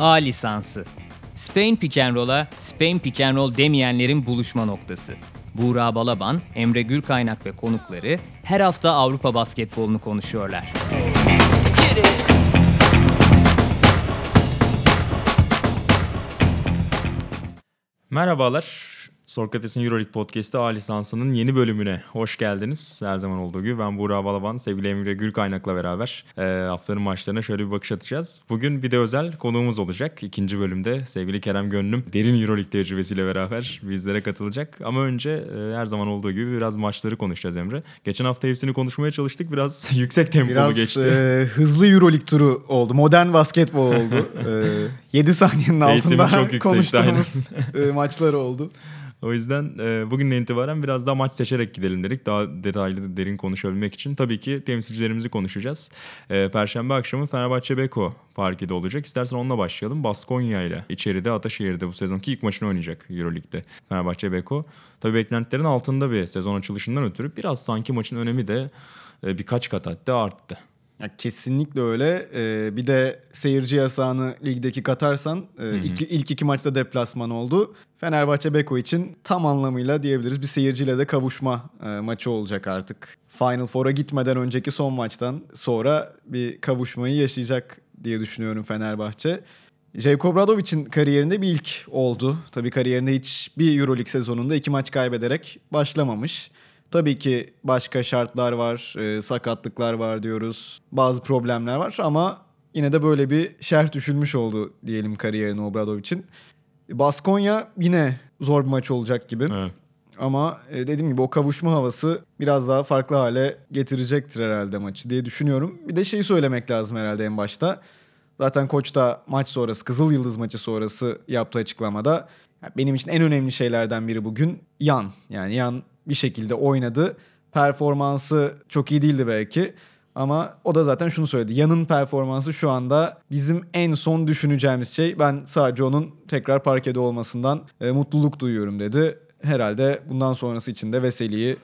A lisansı. Spain Pick and Roll'a Spain Pick and Roll demeyenlerin buluşma noktası. Buğra Balaban, Emre Gürkaynak ve konukları her hafta Avrupa basketbolunu konuşuyorlar. Merhabalar. Sokrates'in Euroleague Podcast'ı A lisansının yeni bölümüne hoş geldiniz. Her zaman olduğu gibi ben Buğra Balaban, sevgili Emre Gürkaynak'la beraber e, haftanın maçlarına şöyle bir bakış atacağız. Bugün bir de özel konuğumuz olacak. İkinci bölümde sevgili Kerem Gönlüm derin Euroleague tecrübesiyle beraber bizlere katılacak. Ama önce e, her zaman olduğu gibi biraz maçları konuşacağız Emre. Geçen hafta hepsini konuşmaya çalıştık. Biraz yüksek tempolu Biraz geçti. e, hızlı Euroleague turu oldu. Modern basketbol oldu. e, 7 saniyenin altında çok konuştuğumuz e, maçlar oldu. O yüzden e, bugünden itibaren biraz daha maç seçerek gidelim dedik. Daha detaylı, derin konuşabilmek için. Tabii ki temsilcilerimizi konuşacağız. E, Perşembe akşamı Fenerbahçe Beko Parki'de olacak. İstersen onunla başlayalım. Baskonya ile içeride Ataşehir'de bu sezonki ilk maçını oynayacak Euroleague'de Fenerbahçe Beko. Tabii beklentilerin altında bir sezon açılışından ötürü biraz sanki maçın önemi de e, birkaç kat hatta arttı. Ya kesinlikle öyle. E, bir de seyirci yasağını ligdeki katarsan e, iki, ilk iki maçta deplasman oldu. Fenerbahçe Beko için tam anlamıyla diyebiliriz bir seyirciyle de kavuşma e, maçı olacak artık. Final Four'a gitmeden önceki son maçtan sonra bir kavuşmayı yaşayacak diye düşünüyorum Fenerbahçe. Jevko Obradovic'in kariyerinde bir ilk oldu. Tabii kariyerinde hiç bir Euroleague sezonunda iki maç kaybederek başlamamış. Tabii ki başka şartlar var, e, sakatlıklar var diyoruz. Bazı problemler var ama yine de böyle bir şerh düşülmüş oldu diyelim kariyerine Obradovic'in. Baskonya yine zor bir maç olacak gibi. Evet. Ama e, dediğim gibi o kavuşma havası biraz daha farklı hale getirecektir herhalde maçı diye düşünüyorum. Bir de şeyi söylemek lazım herhalde en başta. Zaten koç da maç sonrası, Kızıl Yıldız maçı sonrası yaptığı açıklamada "Ya benim için en önemli şeylerden biri bugün Yan. Yani Yan bir şekilde oynadı. Performansı çok iyi değildi belki. Ama o da zaten şunu söyledi. Yan'ın performansı şu anda bizim en son düşüneceğimiz şey. Ben sadece onun tekrar parkede olmasından e, mutluluk duyuyorum dedi. Herhalde bundan sonrası için de Veseli'yi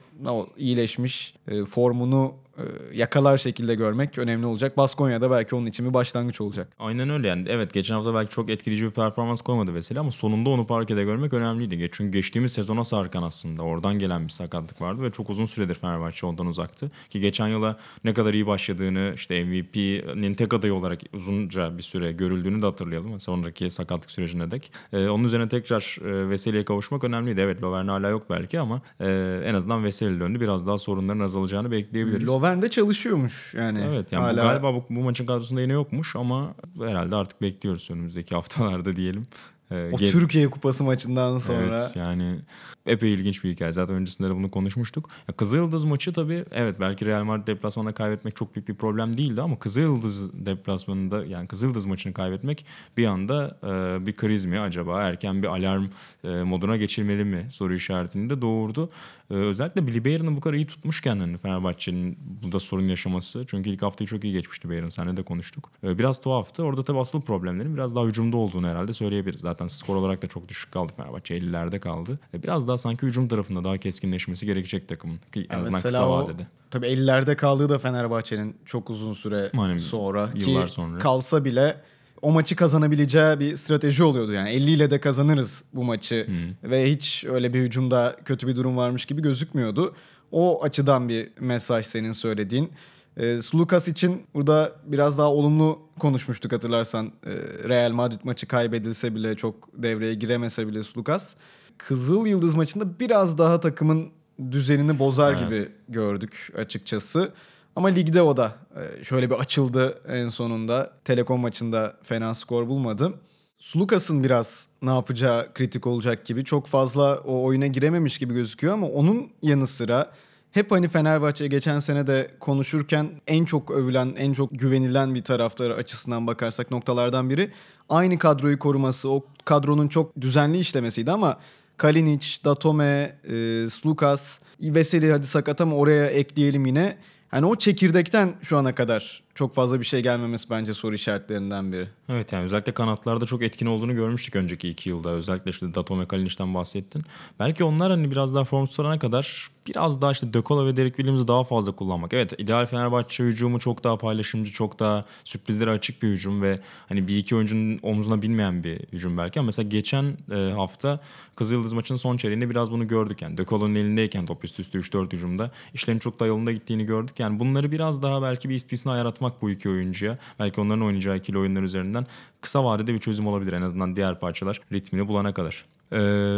iyileşmiş e, formunu e, yakalar şekilde görmek önemli olacak. Baskonya'da belki onun için bir başlangıç olacak. Aynen öyle yani. Evet geçen hafta belki çok etkileyici bir performans koymadı Veseli ama sonunda onu parkede görmek önemliydi. Çünkü geçtiğimiz sezona sarkan aslında. Oradan gelen bir sakatlık vardı ve çok uzun süredir Fenerbahçe ondan uzaktı. Ki geçen yıla ne kadar iyi başladığını işte MVP'nin tek adayı olarak uzunca bir süre görüldüğünü de hatırlayalım. Sonraki sakatlık sürecine dek. Ee, onun üzerine tekrar e, Veseli'ye kavuşmak önemliydi. Evet Lovern hala yok belki ama e, en azından Veseli döndü. Biraz daha sorunların azalacağını bekleyebiliriz. Lovern'de çalışıyormuş yani. Evet yani bu galiba bu, bu maçın kadrosunda yine yokmuş ama herhalde artık bekliyoruz önümüzdeki haftalarda diyelim. Ee, O gel- Türkiye Kupası maçından sonra. Evet yani epey ilginç bir hikaye. Zaten öncesinde de bunu konuşmuştuk. Ya Kızılyıldız maçı tabii evet belki Real Madrid deplasmanında kaybetmek çok büyük bir problem değildi ama Kızılyıldız deplasmanında yani Kızılyıldız maçını kaybetmek bir anda e, bir kriz mi acaba? Erken bir alarm e, moduna geçilmeli mi soru işaretini de doğurdu. E, özellikle Billy bu kadar iyi tutmuşken hani Fenerbahçe'nin burada sorun yaşaması. Çünkü ilk haftayı çok iyi geçmişti Bayron. Seninle de konuştuk. E, biraz tuhaftı. Orada tabii asıl problemlerin biraz daha hücumda olduğunu herhalde söyleyebiliriz. Zaten skor olarak da çok düşük kaldı Fenerbahçe. 50'lerde kaldı. E, biraz daha sanki hücum tarafında daha keskinleşmesi gerekecek takımın. En Ya azından kısa o- vadede. Tabii 50'lerde kaldığı da Fenerbahçe'nin çok uzun süre Hani sonra. yıllar ki sonra. Kalsa bile o maçı kazanabileceği bir strateji oluyordu yani. 50 ile de kazanırız bu maçı ve hiç öyle bir hücumda kötü bir durum varmış gibi gözükmüyordu. O açıdan bir mesaj senin söylediğin. Ee, Sulukas için burada biraz daha olumlu konuşmuştuk hatırlarsan. Ee, Real Madrid maçı kaybedilse bile çok devreye giremese bile Sulukas. Kızıl Yıldız maçında biraz daha takımın düzenini bozar Evet. gibi gördük açıkçası. Ama ligde o da e, şöyle bir açıldı en sonunda. Telekom maçında fena skor bulmadı. Sulukas'ın biraz ne yapacağı kritik olacak gibi. Çok fazla o oyuna girememiş gibi gözüküyor ama onun yanı sıra hep hani Fenerbahçe geçen sene de konuşurken en çok övülen, en çok güvenilen bir taraftarı açısından bakarsak noktalardan biri aynı kadroyu koruması, o kadronun çok düzenli işlemesiydi ama Kalinic, Datome, e, Slukas, Veseli hadi sakat ama oraya ekleyelim yine. Hani o çekirdekten şu ana kadar çok fazla bir şey gelmemesi bence soru işaretlerinden biri. Evet yani özellikle kanatlarda çok etkin olduğunu görmüştük önceki iki yılda. Özellikle işte Dato ve Kalinic'den bahsettin. Belki onlar hani biraz daha form tutarana kadar biraz daha işte De Kola ve Derek Williams'ı daha fazla kullanmak. Evet ideal Fenerbahçe hücumu çok daha paylaşımcı, çok daha sürprizlere açık bir hücum ve hani bir iki oyuncunun omzuna binmeyen bir hücum belki. Ama mesela geçen e, hafta Kızıldız maçının son çeyreğinde biraz bunu gördük. Yani De Cola'nın elindeyken top üstü üstü 3-4 hücumda işlerin çok daha yolunda gittiğini gördük. Yani bunları biraz daha belki bir istisna yaratmak bu iki oyuncuya. Belki onların oynayacağı ikili oyunlar üzerinden kısa vadede bir çözüm olabilir en azından diğer parçalar ritmini bulana kadar. Ee,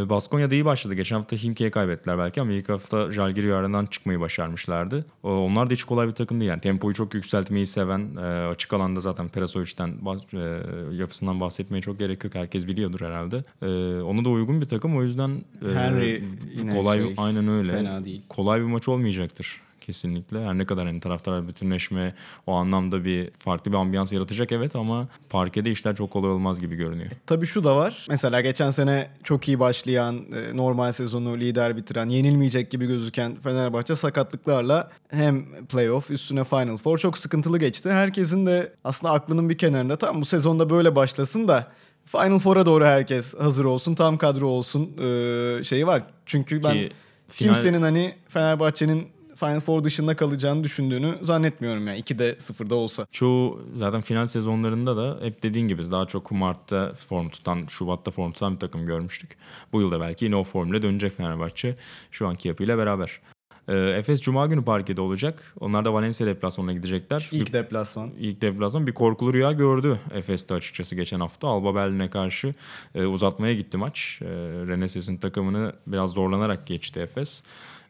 Baskonya'da iyi başladı. Geçen hafta Himki'ye kaybettiler belki ama ilk hafta Jalgiri yarından çıkmayı başarmışlardı. O, onlar da hiç kolay bir takım değil. Yani tempoyu çok yükseltmeyi seven, e, açık alanda zaten Perasovic'den e, yapısından bahsetmeye çok gerek yok. Herkes biliyordur herhalde. E, ona da uygun bir takım. O yüzden e, Henry kolay şey, aynen öyle. fena değil. Kolay bir maç olmayacaktır kesinlikle. Her ne kadar hani taraftar bütünleşme o anlamda bir farklı bir ambiyans yaratacak evet ama parkede işler çok kolay olmaz gibi görünüyor. Tabii şu da var. Mesela geçen sene çok iyi başlayan, e, normal sezonu lider bitiren, yenilmeyecek gibi gözüken Fenerbahçe sakatlıklarla hem playoff üstüne Final Four çok sıkıntılı geçti. Herkesin de aslında aklının bir kenarında tam bu sezonda böyle başlasın da Final Four'a doğru herkes hazır olsun, tam kadro olsun e, şeyi var. Çünkü ben Ki final- kimsenin hani Fenerbahçe'nin Final Four dışında kalacağını düşündüğünü zannetmiyorum yani. 2'de 0'da olsa. Çoğu zaten final sezonlarında da hep dediğin gibi daha çok Mart'ta form tutan, Şubat'ta form tutan bir takım görmüştük. Bu yılda belki yine o formüle dönecek Fenerbahçe şu anki yapıyla beraber. Ee, Efes Cuma günü parkede olacak. Onlar da Valencia deplasmanına gidecekler. İlk deplasman. İlk deplasman bir korkulu rüya gördü Efes'te açıkçası geçen hafta. Alba Berlin'e karşı e, uzatmaya gitti maç. E, Reneses'in takımını biraz zorlanarak geçti Efes.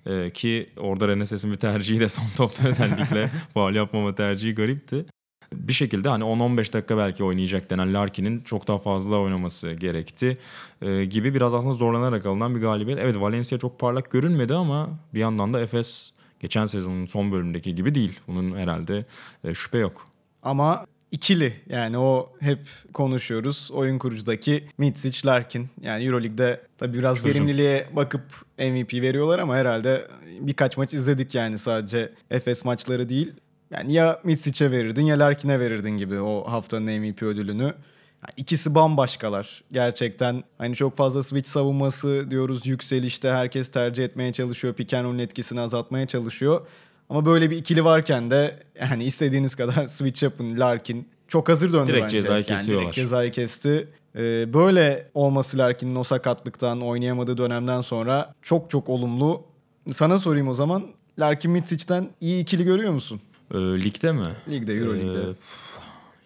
E, ki orada Reneses'in bir tercihi de son topta özellikle faul yapmama tercihi garipti. Bir şekilde hani 10-15 dakika belki oynayacak denen Larkin'in çok daha fazla oynaması gerekti e, gibi biraz aslında zorlanarak alınan bir galibiyet. Evet Valencia çok parlak görünmedi ama bir yandan da Efes geçen sezonun son bölümündeki gibi değil. Bunun herhalde e, şüphe yok. Ama ikili yani o hep konuşuyoruz. Oyun kurucudaki Mitsic, Larkin. Yani Euroleague'de tabii biraz Çözüm. verimliliğe bakıp MVP veriyorlar ama herhalde birkaç maç izledik yani sadece Efes maçları değil. Yani ya Mitsic'e verirdin ya Larkin'e verirdin gibi o haftanın MVP ödülünü. Yani ikisi bambaşkalar. Gerçekten hani çok fazla switch savunması diyoruz yükselişte herkes tercih etmeye çalışıyor. Roll'ün etkisini azaltmaya çalışıyor. Ama böyle bir ikili varken de yani istediğiniz kadar switch yapın. Larkin çok hazır döndü Direkt bence. cezayı Yani kesiyorlar. direkt cezayı kesti. Ee, böyle olması Larkin'in o sakatlıktan oynayamadığı dönemden sonra çok çok olumlu. Sana sorayım o zaman. Larkin Mitsic'ten iyi ikili görüyor musun? Ee, ligde mi? Ligde, Euroleague'de. Ee,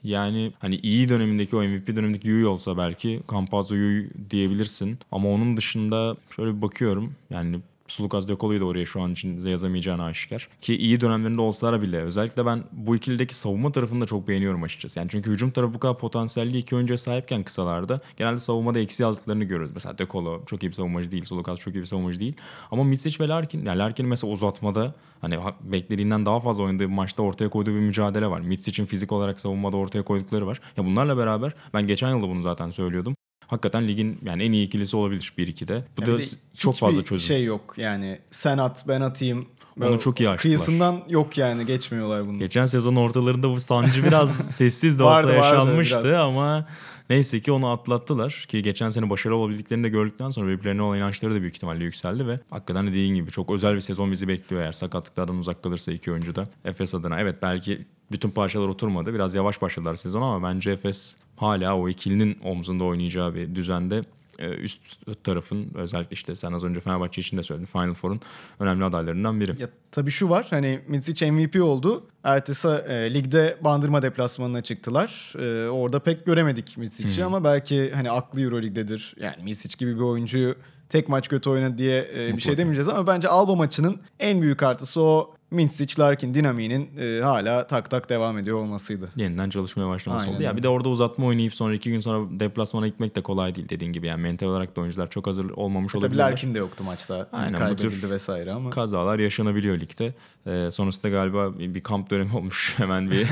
yani hani iyi dönemindeki o MVP dönemindeki Yui olsa belki Campazzo Yui diyebilirsin. Ama onun dışında şöyle bir bakıyorum. Yani Sulukas Dökolu'yu da oraya şu an için yazamayacağını aşikar. Ki iyi dönemlerinde olsalar bile özellikle ben bu ikilideki savunma tarafını da çok beğeniyorum açıkçası. Yani çünkü hücum tarafı bu kadar potansiyelli iki oyuncuya sahipken kısalarda genelde savunmada eksi yazdıklarını görüyoruz. Mesela Dökolu çok iyi bir savunmacı değil, Sulukas çok iyi bir savunmacı değil. Ama Misic ve Larkin, yani Larkin'in mesela uzatmada hani ha- beklediğinden daha fazla oynadığı bir maçta ortaya koyduğu bir mücadele var. Mitsic'in fizik olarak savunmada ortaya koydukları var. Ya bunlarla beraber ben geçen yılda bunu zaten söylüyordum. Hakikaten ligin yani en iyi ikilisi olabilir 1-2'de. Bu Yani da çok fazla çözüm. şey yok yani sen at ben atayım. Onu çok iyi açtılar. Kıyısından yok yani geçmiyorlar bunu. Geçen sezon ortalarında bu sancı biraz sessiz de olsa Vardı, vardı yaşanmıştı biraz. ama neyse ki onu atlattılar. Ki geçen sene başarılı olabildiklerini de gördükten sonra birbirlerine olan inançları da büyük ihtimalle yükseldi ve hakikaten dediğin gibi çok özel bir sezon bizi bekliyor eğer sakatlıklardan uzak kalırsa iki oyuncu da. Efes adına evet belki bütün parçalar oturmadı. Biraz yavaş başladılar sezon ama bence Efes hala o ikilinin omzunda oynayacağı bir düzende üst tarafın özellikle işte sen az önce Fenerbahçe için de söyledin Final Four'un önemli adaylarından biri. Ya tabii şu var hani Mitsic MVP oldu. Ertesi e, ligde Bandırma deplasmanına çıktılar. E, orada pek göremedik Mitsic'i ama belki hani aklı Euroleague'dedir. Yani Mitsic gibi bir oyuncuyu tek maç kötü oynadı diye e, bir şey demeyeceğiz ama bence Alba maçının en büyük artısı o Mitsic Larkin dinamiğinin e, hala tak tak devam ediyor olmasıydı. yeniden çalışmaya başlaması Aynen oldu. Ya bir de orada uzatma oynayıp sonra iki gün sonra deplasmana gitmek de kolay değil dediğin gibi. Yani mental olarak da oyuncular çok hazır olmamış Tabii olabilirler. Larkin de yoktu maçta. Aynen, bu tür vesaire ama. Kazalar yaşanabiliyor ligde. Ee, sonrasında galiba bir kamp dönemi olmuş. Hemen bir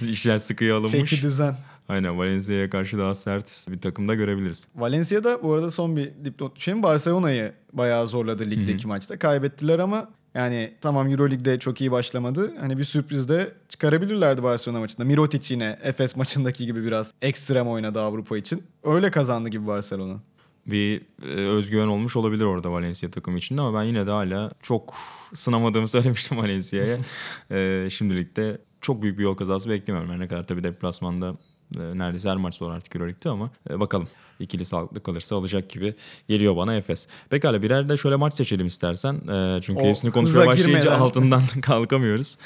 işler sıkıya alınmış. Şekli düzen. Aynen Valencia'ya karşı daha sert bir takımda görebiliriz. Valencia'da bu arada son bir dipnot düşeyim. Barcelona'yı bayağı zorladı ligdeki maçta. Kaybettiler ama Yani tamam Euroleague'de çok iyi başlamadı. Hani bir sürpriz de çıkarabilirlerdi Barcelona maçında. Mirotic yine Efes maçındaki gibi biraz ekstrem oynadı Avrupa için. Öyle kazandı gibi Barcelona. bir e, özgüven olmuş olabilir orada Valencia takımı içinde ama ben yine de hala çok sınamadığımı söylemiştim Valencia'ya. e, şimdilik de çok büyük bir yol kazası beklemiyorum. Her ne kadar tabii deplasmanda neredeyse her maç zor artık Euroleague'de ama e, bakalım. ikili sağlıklı kalırsa alacak gibi geliyor bana Efes. Pekala birer de şöyle maç seçelim istersen. E, çünkü O hepsini konuşmaya başlayınca girmeden. altından kalkamıyoruz.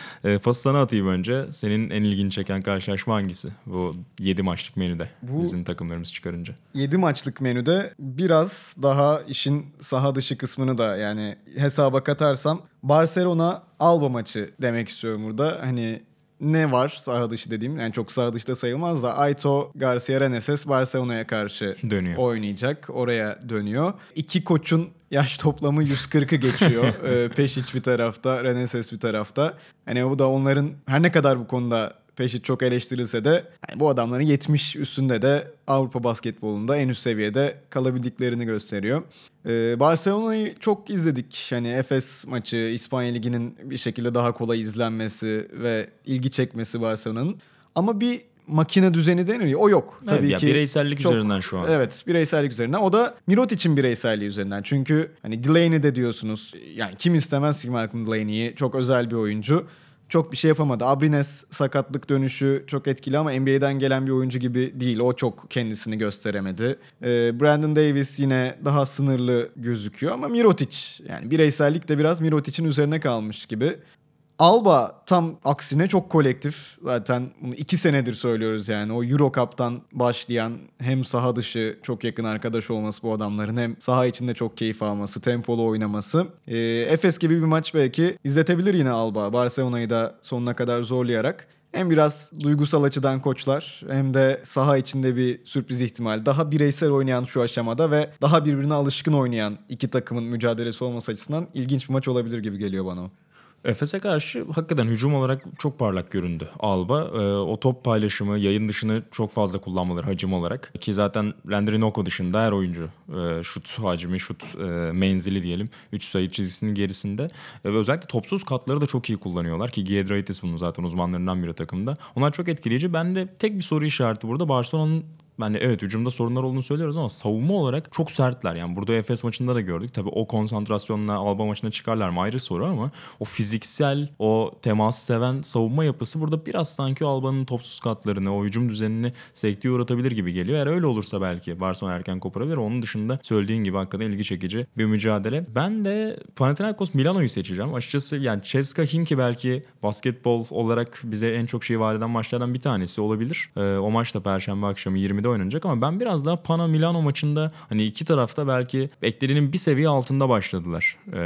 Pası sana atayım önce. Senin en ilgini çeken karşılaşma hangisi? Bu 7 maçlık menüde Bu- bizim takımlarımız çıkarınca. 7 maçlık menüde biraz daha işin saha dışı kısmını da yani hesaba katarsam Barcelona Alba maçı demek istiyorum burada. Hani ne var saha dışı dediğim yani çok saha dışta sayılmaz da Aito Garcia Reneses Barcelona'ya karşı Dönüyor. oynayacak. Oraya dönüyor. İki koçun yaş toplamı 140'ı geçiyor. ee, Pešić bir tarafta, Reneses bir tarafta. Hani bu da onların her ne kadar bu konuda Pešić çok eleştirilse de yani bu adamların 70 üstünde de Avrupa basketbolunda en üst seviyede kalabildiklerini gösteriyor. Ee, Barcelona'yı çok izledik. Hani Efes maçı, İspanya Ligi'nin bir şekilde daha kolay izlenmesi ve ilgi çekmesi Barcelona'nın. Ama bir makine düzeni denir ya o yok. Evet, Tabii ya ki bireysellik çok- üzerinden şu an. Evet bireysellik üzerinden. O da Mirot için bireyselliği üzerinden. Çünkü hani Delaney de diyorsunuz. Yani kim istemez ki Malcolm Delaney'i. Çok özel bir oyuncu. Çok bir şey yapamadı. Abrines sakatlık dönüşü çok etkili ama NBA'den gelen bir oyuncu gibi değil. O çok kendisini gösteremedi. Ee, Brandon Davis yine daha sınırlı gözüküyor ama Mirotic yani bireysellik de biraz Mirotic'in üzerine kalmış gibi. Alba tam aksine çok kolektif. Zaten bunu iki senedir söylüyoruz yani. O Euro Cup'tan başlayan hem saha dışı çok yakın arkadaş olması bu adamların hem saha içinde çok keyif alması, tempolu oynaması. Ee, Efes gibi bir maç belki izletebilir yine Alba. Barcelona'yı da sonuna kadar zorlayarak. Hem biraz duygusal açıdan koçlar hem de saha içinde bir sürpriz ihtimal. Daha bireysel oynayan şu aşamada ve daha birbirine alışkın oynayan iki takımın mücadelesi olması açısından ilginç bir maç olabilir gibi geliyor bana o. Efes'e karşı hakikaten hücum olarak çok parlak göründü Alba. Ee, o top paylaşımı, yayın dışını çok fazla kullanmaları hacim olarak. Ki zaten Landry Noko dışında her oyuncu e, şut hacmi, şut e, menzili diyelim. 3 sayı çizgisinin gerisinde. E, ve özellikle topsuz katları da çok iyi kullanıyorlar. Ki Giedraitis bunun zaten uzmanlarından biri takımda. Onlar çok etkileyici. Ben de tek bir soru işareti burada. Barcelona'nın yani evet hücumda sorunlar olduğunu söylüyoruz ama savunma olarak çok sertler. Yani burada Efes maçında da gördük. Tabii o konsantrasyonla Alba maçına çıkarlar mı ayrı soru ama o fiziksel, o temas seven savunma yapısı burada biraz sanki Alba'nın topsuz katlarını, o hücum düzenini sekteye uğratabilir gibi geliyor. Eğer öyle olursa belki Barcelona erken koparabilir. Onun dışında söylediğin gibi hakikaten ilgi çekici bir mücadele. Ben de Panathinaikos Milano'yu seçeceğim. Açıkçası yani Ceska Himki belki basketbol olarak bize en çok şey vaat eden maçlardan bir tanesi olabilir. Ee, o maç da Perşembe akşamı 20'de oynanacak ama ben biraz daha Pana Milano maçında hani iki tarafta belki beklenenin bir seviye altında başladılar e,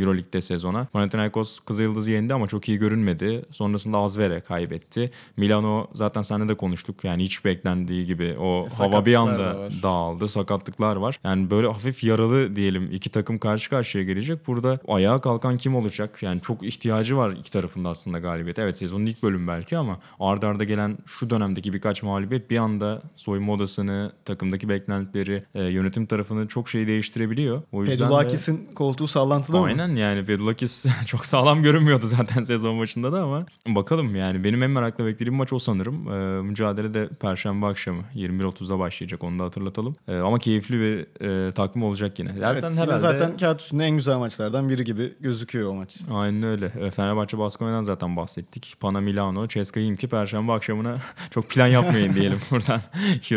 Euroleague'de sezona. Panathinaikos Kızılyıldız'ı yendi ama çok iyi görünmedi. Sonrasında Azvere kaybetti. Milano zaten seninle de konuştuk. Yani hiç beklendiği gibi o hava bir anda dağıldı. Sakatlıklar var. Yani böyle hafif yaralı diyelim iki takım karşı karşıya gelecek. Burada ayağa kalkan kim olacak? Yani çok ihtiyacı var iki tarafında aslında galibiyet. Evet sezonun ilk bölüm belki ama ardarda arda gelen şu dönemdeki birkaç mağlubiyet bir anda soyunma odasını, takımdaki beklentileri, e, yönetim tarafını çok şey değiştirebiliyor. O yüzden de- Pedulakis'in koltuğu sallantıda mı? Aynen yani Vedulakis çok sağlam görünmüyordu zaten sezon başında da ama bakalım yani benim en merakla beklediğim maç o sanırım. Ee, mücadele de Perşembe akşamı 21.30'da başlayacak onu da hatırlatalım. Ee, ama keyifli bir e, takvim olacak yine. Evet, Dersen yine herhalde... zaten kağıt üstünde en güzel maçlardan biri gibi gözüküyor o maç. Aynen öyle. E, Fenerbahçe Baskonya'dan zaten bahsettik. Pana Milano, Ceska Imki Perşembe akşamına çok plan yapmayın diyelim buradan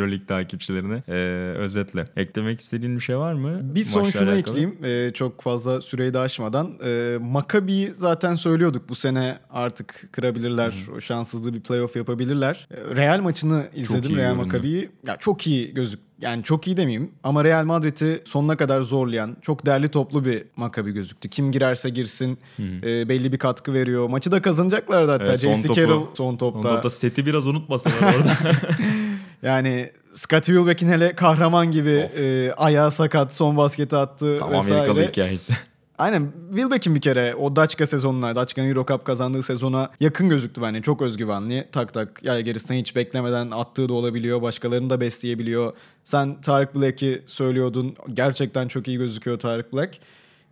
Euroleague takipçilerine. Ee, özetle. Eklemek istediğin bir şey var mı? Bir son Maçla şunu alakalı? ekleyeyim ee, çok fazla süreyi de aşmadan. Ee, Maccabi'yi zaten söylüyorduk bu sene artık kırabilirler. O şanssızlığı bir playoff yapabilirler. Ee, Real maçını izledim Real. Maccabi'yi. Ya çok iyi gözük yani çok iyi demeyeyim ama Real Madrid'i sonuna kadar zorlayan çok derli toplu bir Maccabi gözüktü. Kim girerse girsin e, belli bir katkı veriyor. Maçı da kazanacaklardı hatta. Evet, son J.C. Carroll son topta. Onda da seti biraz unutmasalar orada. Yani Scottie Wilbeck'in hele kahraman gibi e, ayağı sakat son basketi attı Tam vesaire. Amerikalı hikayesi. Aynen Wilbeck'in bir kere o Daçka sezonuna, Daçka'nın Euro Cup kazandığı sezona yakın gözüktü bence. Çok özgüvenli. Tak tak ya gerisinden hiç beklemeden attığı da olabiliyor. Başkalarını da besleyebiliyor. Sen Tarık Black'i söylüyordun. Gerçekten çok iyi gözüküyor Tarık Black.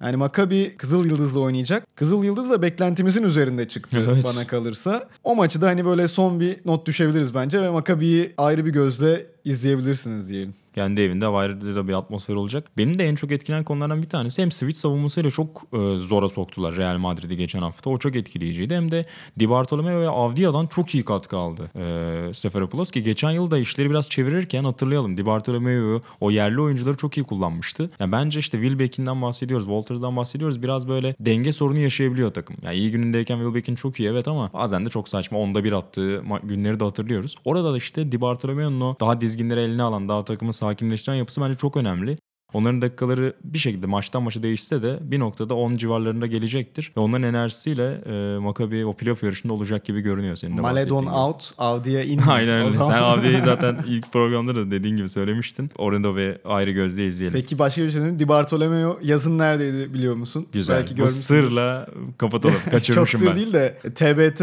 Yani Maccabi Kızıl Yıldız'la oynayacak. Kızıl Yıldız da beklentimizin üzerinde çıktı Evet. bana kalırsa. O maçı da hani böyle son bir not düşebiliriz bence ve Maccabi'yi ayrı bir gözle izleyebilirsiniz diyelim. kendi evinde ayrı da bir atmosfer olacak. Benim de en çok etkileyen konulardan bir tanesi hem switch savunmasıyla çok e, zora soktular Real Madrid'i geçen hafta. O çok etkileyiciydi. Hem de Di Bartolomeo ve Avdia'dan çok iyi katkı aldı e, Seferopoulos ki geçen yıl da işleri biraz çevirirken hatırlayalım. Di Bartolomeo'yu o yerli oyuncuları çok iyi kullanmıştı. Yani bence işte Wilbeck'inden bahsediyoruz, Walters'dan bahsediyoruz. Biraz böyle denge sorunu yaşayabiliyor takım. Yani iyi günündeyken Wilbeck'in çok iyi evet ama bazen de çok saçma. Onda bir attığı günleri de hatırlıyoruz. Orada da işte Di Bartolomeo'nun daha dizginleri eline alan, daha takımı sakinleştiren yapısı bence çok önemli. Onların dakikaları bir şekilde maçtan maça değişse de bir noktada 10 civarlarında gelecektir. Ve onların enerjisiyle e, Maccabi o playoff yarışında olacak gibi görünüyor senin de Maledon gibi. out, Avdi'ye in. Aynen öyle. Sen Avdia'yı zaten ilk programda da dediğin gibi söylemiştin. Orada ve ayrı gözle izleyelim. Peki başka bir şey söyleyeyim. Di Bartolomeo yazın neredeydi biliyor musun? Güzel. Belki Bu sırla kapatalım. Çok Kaçırmışım sır ben. değil de TBT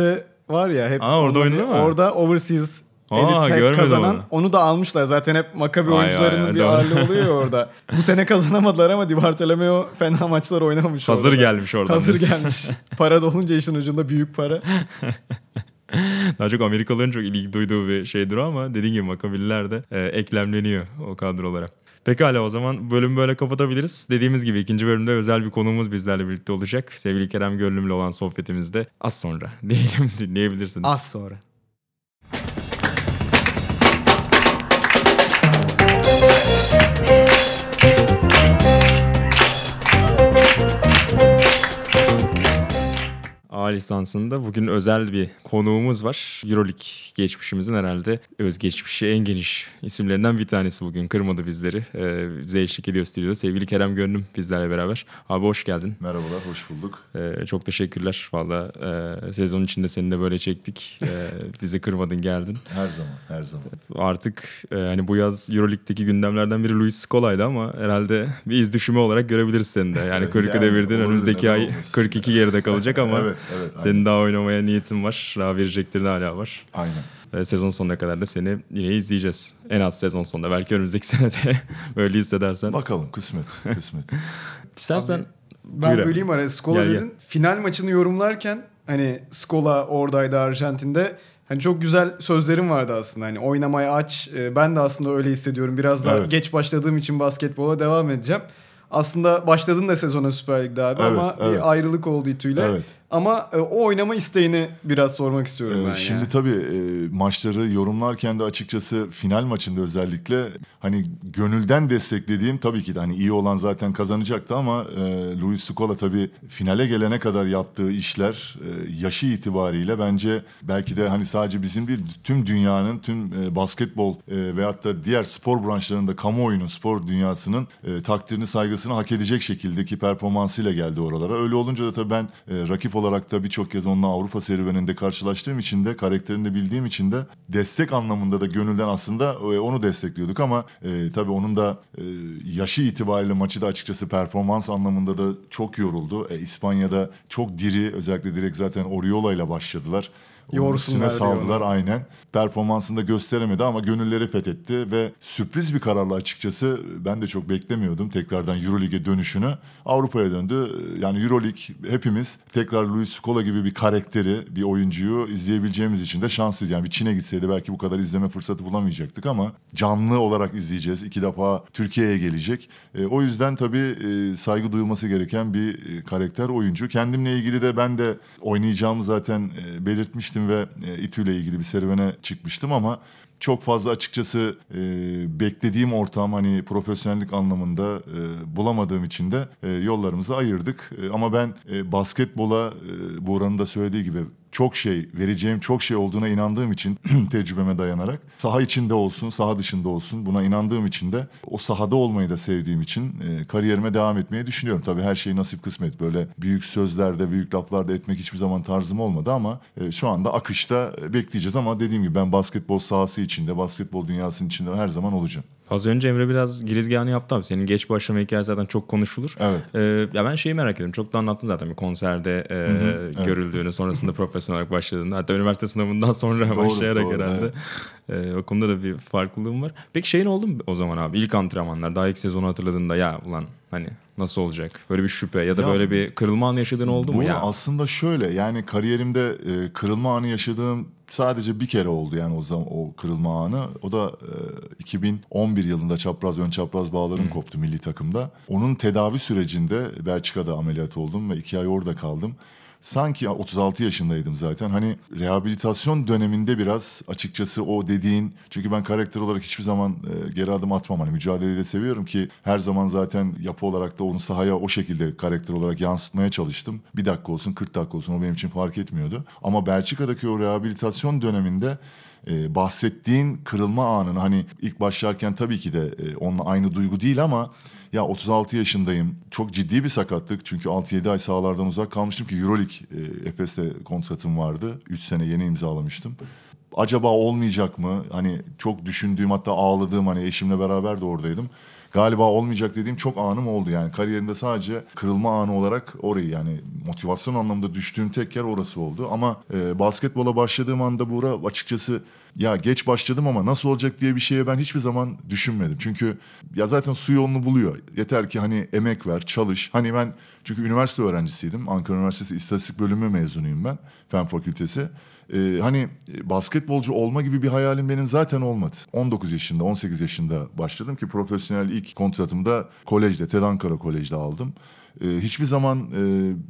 var ya hep Aa, orada oynadı mı? Orada Overseas Aa, Elite kazanan onu. onu. da almışlar. Zaten hep Maccabi Vay oyuncularının vay, bir doğru. ağırlığı oluyor orada. Bu sene kazanamadılar ama Di Bartolomeo fena maçlar oynamamış Hazır orada. gelmiş oradan. Hazır diyorsun. gelmiş. para da olunca işin ucunda büyük para. Daha çok Amerikalıların çok ilgi duyduğu bir şeydir ama dediğin gibi Makabililer de e, eklemleniyor o kadrolara. Pekala o zaman bölümü böyle kapatabiliriz. Dediğimiz gibi ikinci bölümde özel bir konuğumuz bizlerle birlikte olacak. Sevgili Kerem Gönlüm'le olan sohbetimizde az sonra diyelim dinleyebilirsiniz. Az sonra. A lisansında bugün özel bir konuğumuz var. Euroleague geçmişimizin herhalde özgeçmişi en geniş isimlerinden bir tanesi bugün. Kırmadı bizleri. Ee, bize eşlik ediyor stüdyoda. Sevgili Kerem Gönlüm bizlerle beraber. Abi hoş geldin. Merhabalar, hoş bulduk. Ee, çok teşekkürler. Valla e, sezon içinde seni de böyle çektik. Ee, bizi kırmadın geldin. Her zaman, her zaman. Artık e, hani bu yaz Euroleague'deki gündemlerden biri Luis Scola'ydı ama herhalde bir iz düşümü olarak görebiliriz seni de. Yani 40'ı Yani devirdin. Önümüzdeki ay olmasın? 42 geride kalacak ama Evet, evet, aynen. senin daha oynamaya niyetin var. Daha vereceklerin hala var. Aynen. Ve sezon sonuna kadar da seni yine izleyeceğiz. En az sezon sonunda. Belki önümüzdeki sene de böyle hissedersen. Bakalım, kısmet, kısmet. İstersen Ben buyur abi. böleyim araya. Skola Gel, gel. dedin. Final maçını yorumlarken hani Skola oradaydı Arjantin'de. Hani çok güzel sözlerim vardı aslında. Hani oynamaya aç. Ee, Ben de aslında öyle hissediyorum. Biraz daha Evet. geç başladığım için basketbola devam edeceğim. Aslında başladın da sezona Süper Lig'de abi Evet, ama evet. bir ayrılık oldu İTÜ'yle. Evet. Ama e, o oynama isteğini biraz sormak istiyorum Ee, ben Şimdi ya. tabii e, maçları yorumlarken de açıkçası final maçında özellikle hani gönülden desteklediğim tabii ki de hani iyi olan zaten kazanacaktı ama e, Luis Scola tabii finale gelene kadar yaptığı işler e, yaşı itibariyle bence belki de hani sadece bizim değil tüm dünyanın tüm e, basketbol e, veyahut da diğer spor branşlarında kamuoyunun spor dünyasının e, takdirini saygısını hak edecek şekildeki performansıyla geldi oralara. Öyle olunca da tabii ben e, rakip olarak da birçok kez onunla Avrupa serüveninde karşılaştığım için de karakterini de bildiğim için de destek anlamında da gönülden aslında e, onu destekliyorduk ama e, tabii onun da e, yaşı itibariyle maçı da açıkçası performans anlamında da çok yoruldu. E, İspanya'da çok diri özellikle direkt zaten Oriola ile başladılar. Yorsunlar diyor saldılar ona. aynen. Performansında gösteremedi ama gönülleri fethetti ve sürpriz bir kararla açıkçası ben de çok beklemiyordum tekrardan Euroleague'e dönüşünü. Avrupa'ya döndü. Yani Euroleague hepimiz tekrar Luis Scola gibi bir karakteri, bir oyuncuyu izleyebileceğimiz için de şanslıyız. Yani bir Çin'e gitseydi belki bu kadar izleme fırsatı bulamayacaktık ama canlı olarak izleyeceğiz. İki defa Türkiye'ye gelecek. E, o yüzden tabii e, saygı duyulması gereken bir e, karakter oyuncu. Kendimle ilgili de ben de oynayacağımı zaten e, belirtmiştim ve e, İTÜ ile ilgili bir serüvene çıkmıştım ama çok fazla açıkçası e, beklediğim ortam hani profesyonellik anlamında e, bulamadığım için de e, yollarımızı ayırdık. E, ama ben e, basketbola e, Buğra'nın da söylediği gibi çok şey, vereceğim çok şey olduğuna inandığım için tecrübeme dayanarak saha içinde olsun, saha dışında olsun buna inandığım için de o sahada olmayı da sevdiğim için e, kariyerime devam etmeyi düşünüyorum. Tabii her şey nasip kısmet. Böyle büyük sözlerde, büyük laflarda etmek hiçbir zaman tarzım olmadı ama e, şu anda akışta bekleyeceğiz ama dediğim gibi ben basketbol sahası içinde, basketbol dünyasının içinde her zaman olacağım. Az önce Emre biraz girizgahını yaptı abi. Senin geç başlama hikayen zaten çok konuşulur. Evet. Ee, ya ben şeyi merak ediyorum. Çok da anlattın zaten bir konserde e, görüldüğünü, sonrasında profesyonel olarak başladığını. Hatta üniversite sınavından sonra Doğru, başlayarak doğru, herhalde. E, o konuda da bir farklılığım var. Peki şeyin oldu mu o zaman abi? İlk antrenmanlar, daha ilk sezonu hatırladığında ya ulan hani nasıl olacak? Böyle bir şüphe ya da Ya, böyle bir kırılma anı yaşadığın oldu mu Bu ya? aslında şöyle yani kariyerimde e, kırılma anı yaşadığım sadece bir kere oldu yani o zaman o kırılma anı. O da e, 2011 yılında çapraz ön çapraz bağlarım koptu milli takımda. Onun tedavi sürecinde Belçika'da ameliyat oldum ve iki ay orada kaldım. Sanki 36 yaşındaydım zaten. Hani rehabilitasyon döneminde biraz açıkçası o dediğin çünkü ben karakter olarak hiçbir zaman e, geri adım atmam. Hani mücadeleyi de seviyorum ki her zaman zaten yapı olarak da onu sahaya o şekilde karakter olarak yansıtmaya çalıştım. Bir dakika olsun 40 dakika olsun o benim için fark etmiyordu. Ama Belçika'daki o rehabilitasyon döneminde e, bahsettiğin kırılma anını hani ilk başlarken tabii ki de e, onunla aynı duygu değil ama ya 36 yaşındayım. Çok ciddi bir sakatlık. Çünkü 6-7 ay sahalardan uzak kalmıştım ki Euroleague e, Efes'te kontratım vardı. 3 sene yeni imzalamıştım. Acaba olmayacak mı? Hani çok düşündüğüm hatta ağladığım hani eşimle beraber de oradaydım. Galiba olmayacak dediğim çok anım oldu yani. Kariyerimde sadece kırılma anı olarak orayı yani motivasyon anlamında düştüğüm tek yer orası oldu. Ama e, basketbola başladığım anda Buğra açıkçası ya geç başladım ama nasıl olacak diye bir şeye ben hiçbir zaman düşünmedim. Çünkü ya zaten su yolunu buluyor. Yeter ki hani emek ver, çalış. Hani ben çünkü üniversite öğrencisiydim. Ankara Üniversitesi İstatistik Bölümü mezunuyum ben. Fen Fakültesi. Ee, hani e, basketbolcu olma gibi bir hayalim benim zaten olmadı. 19 yaşında, 18 yaşında başladım ki profesyonel ilk kontratımda kolejde, TED Ankara Kolej'de aldım. Ee, hiçbir zaman e,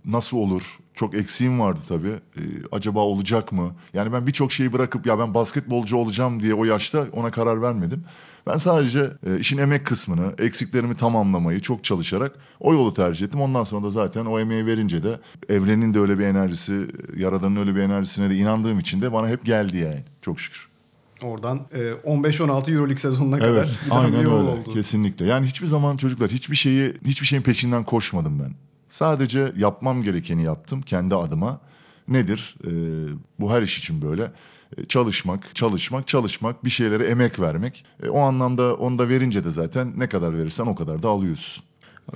nasıl olur? Çok eksiğim vardı tabii. Ee, acaba olacak mı? Yani ben birçok şeyi bırakıp ya ben basketbolcu olacağım diye o yaşta ona karar vermedim. Ben sadece e, işin emek kısmını, eksiklerimi tamamlamayı çok çalışarak o yolu tercih ettim. Ondan sonra da zaten o emeği verince de evrenin de öyle bir enerjisi, yaradanın öyle bir enerjisine de inandığım için de bana hep geldi yani. Çok şükür. Oradan e, 15-16 Euroleague sezonuna kadar Evet, giden aynen bir yol öyle. oldu. Kesinlikle. Yani hiçbir zaman çocuklar hiçbir şeyi hiçbir şeyin peşinden koşmadım ben. Sadece yapmam gerekeni yaptım kendi adıma. Nedir? Ee, bu her iş için böyle. Ee, çalışmak, çalışmak, çalışmak, bir şeylere emek vermek. Ee, o anlamda onu da verince de zaten ne kadar verirsen o kadar da alıyorsun.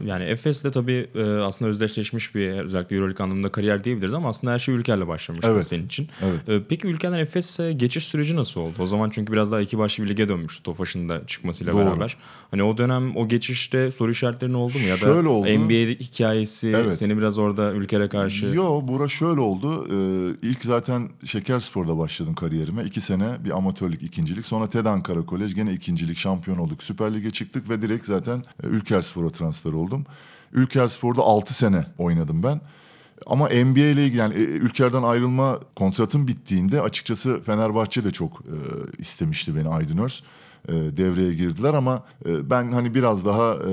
Yani Efes'te tabii e, aslında özdeşleşmiş bir özellikle Euroleague anlamında kariyer diyebiliriz ama aslında her şey Ülker'le başlamış Evet. senin için. Evet. E, Peki Ülker'den Efes'e geçiş süreci nasıl oldu? O zaman çünkü biraz daha iki başlı bir lige dönmüştü Tofaş'ın da çıkmasıyla Doğru. beraber. Hani o dönem o geçişte soru işaretlerin oldu mu? Ya da Şöyle oldu. NBA hikayesi Evet. seni biraz orada Ülker'e karşı... Yo Bura şöyle oldu. Ee, ilk zaten Şekerspor'da başladım kariyerime. İki sene bir amatörlük ikincilik. Sonra TED Ankara Kolej gene ikincilik şampiyon olduk. Süper Lig'e çıktık ve direkt zaten e, Ülkerspor'a transfer oldum. Ülkerspor'da 6 sene oynadım ben. Ama NBA ile ilgili yani e, Ülker'den ayrılma kontratım bittiğinde açıkçası Fenerbahçe de çok e, istemişti beni Aydın Öz. E, devreye girdiler ama e, ben hani biraz daha e,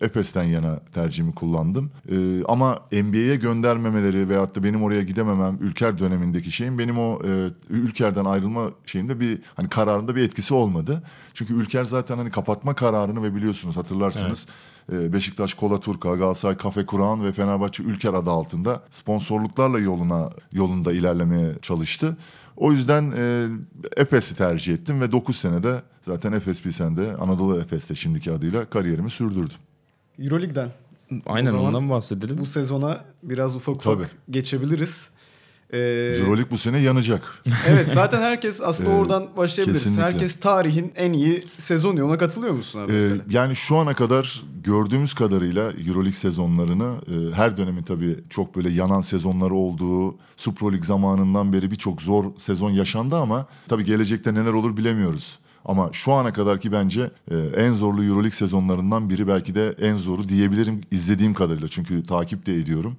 Efes'ten yana tercihimi kullandım. E, ama NBA'ye göndermemeleri veyahut da benim oraya gidememem Ülker dönemindeki şeyin benim o e, Ülker'den ayrılma şeyimde bir hani kararında bir etkisi olmadı. Çünkü Ülker zaten hani kapatma kararını ve biliyorsunuz hatırlarsınız e, Beşiktaş Kola Turka, Galatasaray Kafe Kur'an ve Fenerbahçe Ülker adı altında sponsorluklarla yoluna yolunda ilerlemeye çalıştı. O yüzden e, Efes'i tercih ettim ve 9 senede zaten Efes Pilsen'de Anadolu Efes'te şimdiki adıyla kariyerimi sürdürdüm. Euroleague'den Aynen ondan bahsedelim. bu sezona biraz ufak ufak Tabii. geçebiliriz. Ee, Euroleague bu sene yanacak. evet zaten herkes aslında oradan başlayabiliriz. kesinlikle. Herkes tarihin en iyi sezonu. Ona katılıyor musun abi Ee, yani şu ana kadar gördüğümüz kadarıyla Euroleague sezonlarını e, her dönemin tabii çok böyle yanan sezonları olduğu Super League zamanından beri birçok zor sezon yaşandı ama tabii gelecekte neler olur bilemiyoruz. Ama şu ana kadarki bence e, en zorlu Euroleague sezonlarından biri belki de en zoru diyebilirim izlediğim kadarıyla. Çünkü takip de ediyorum.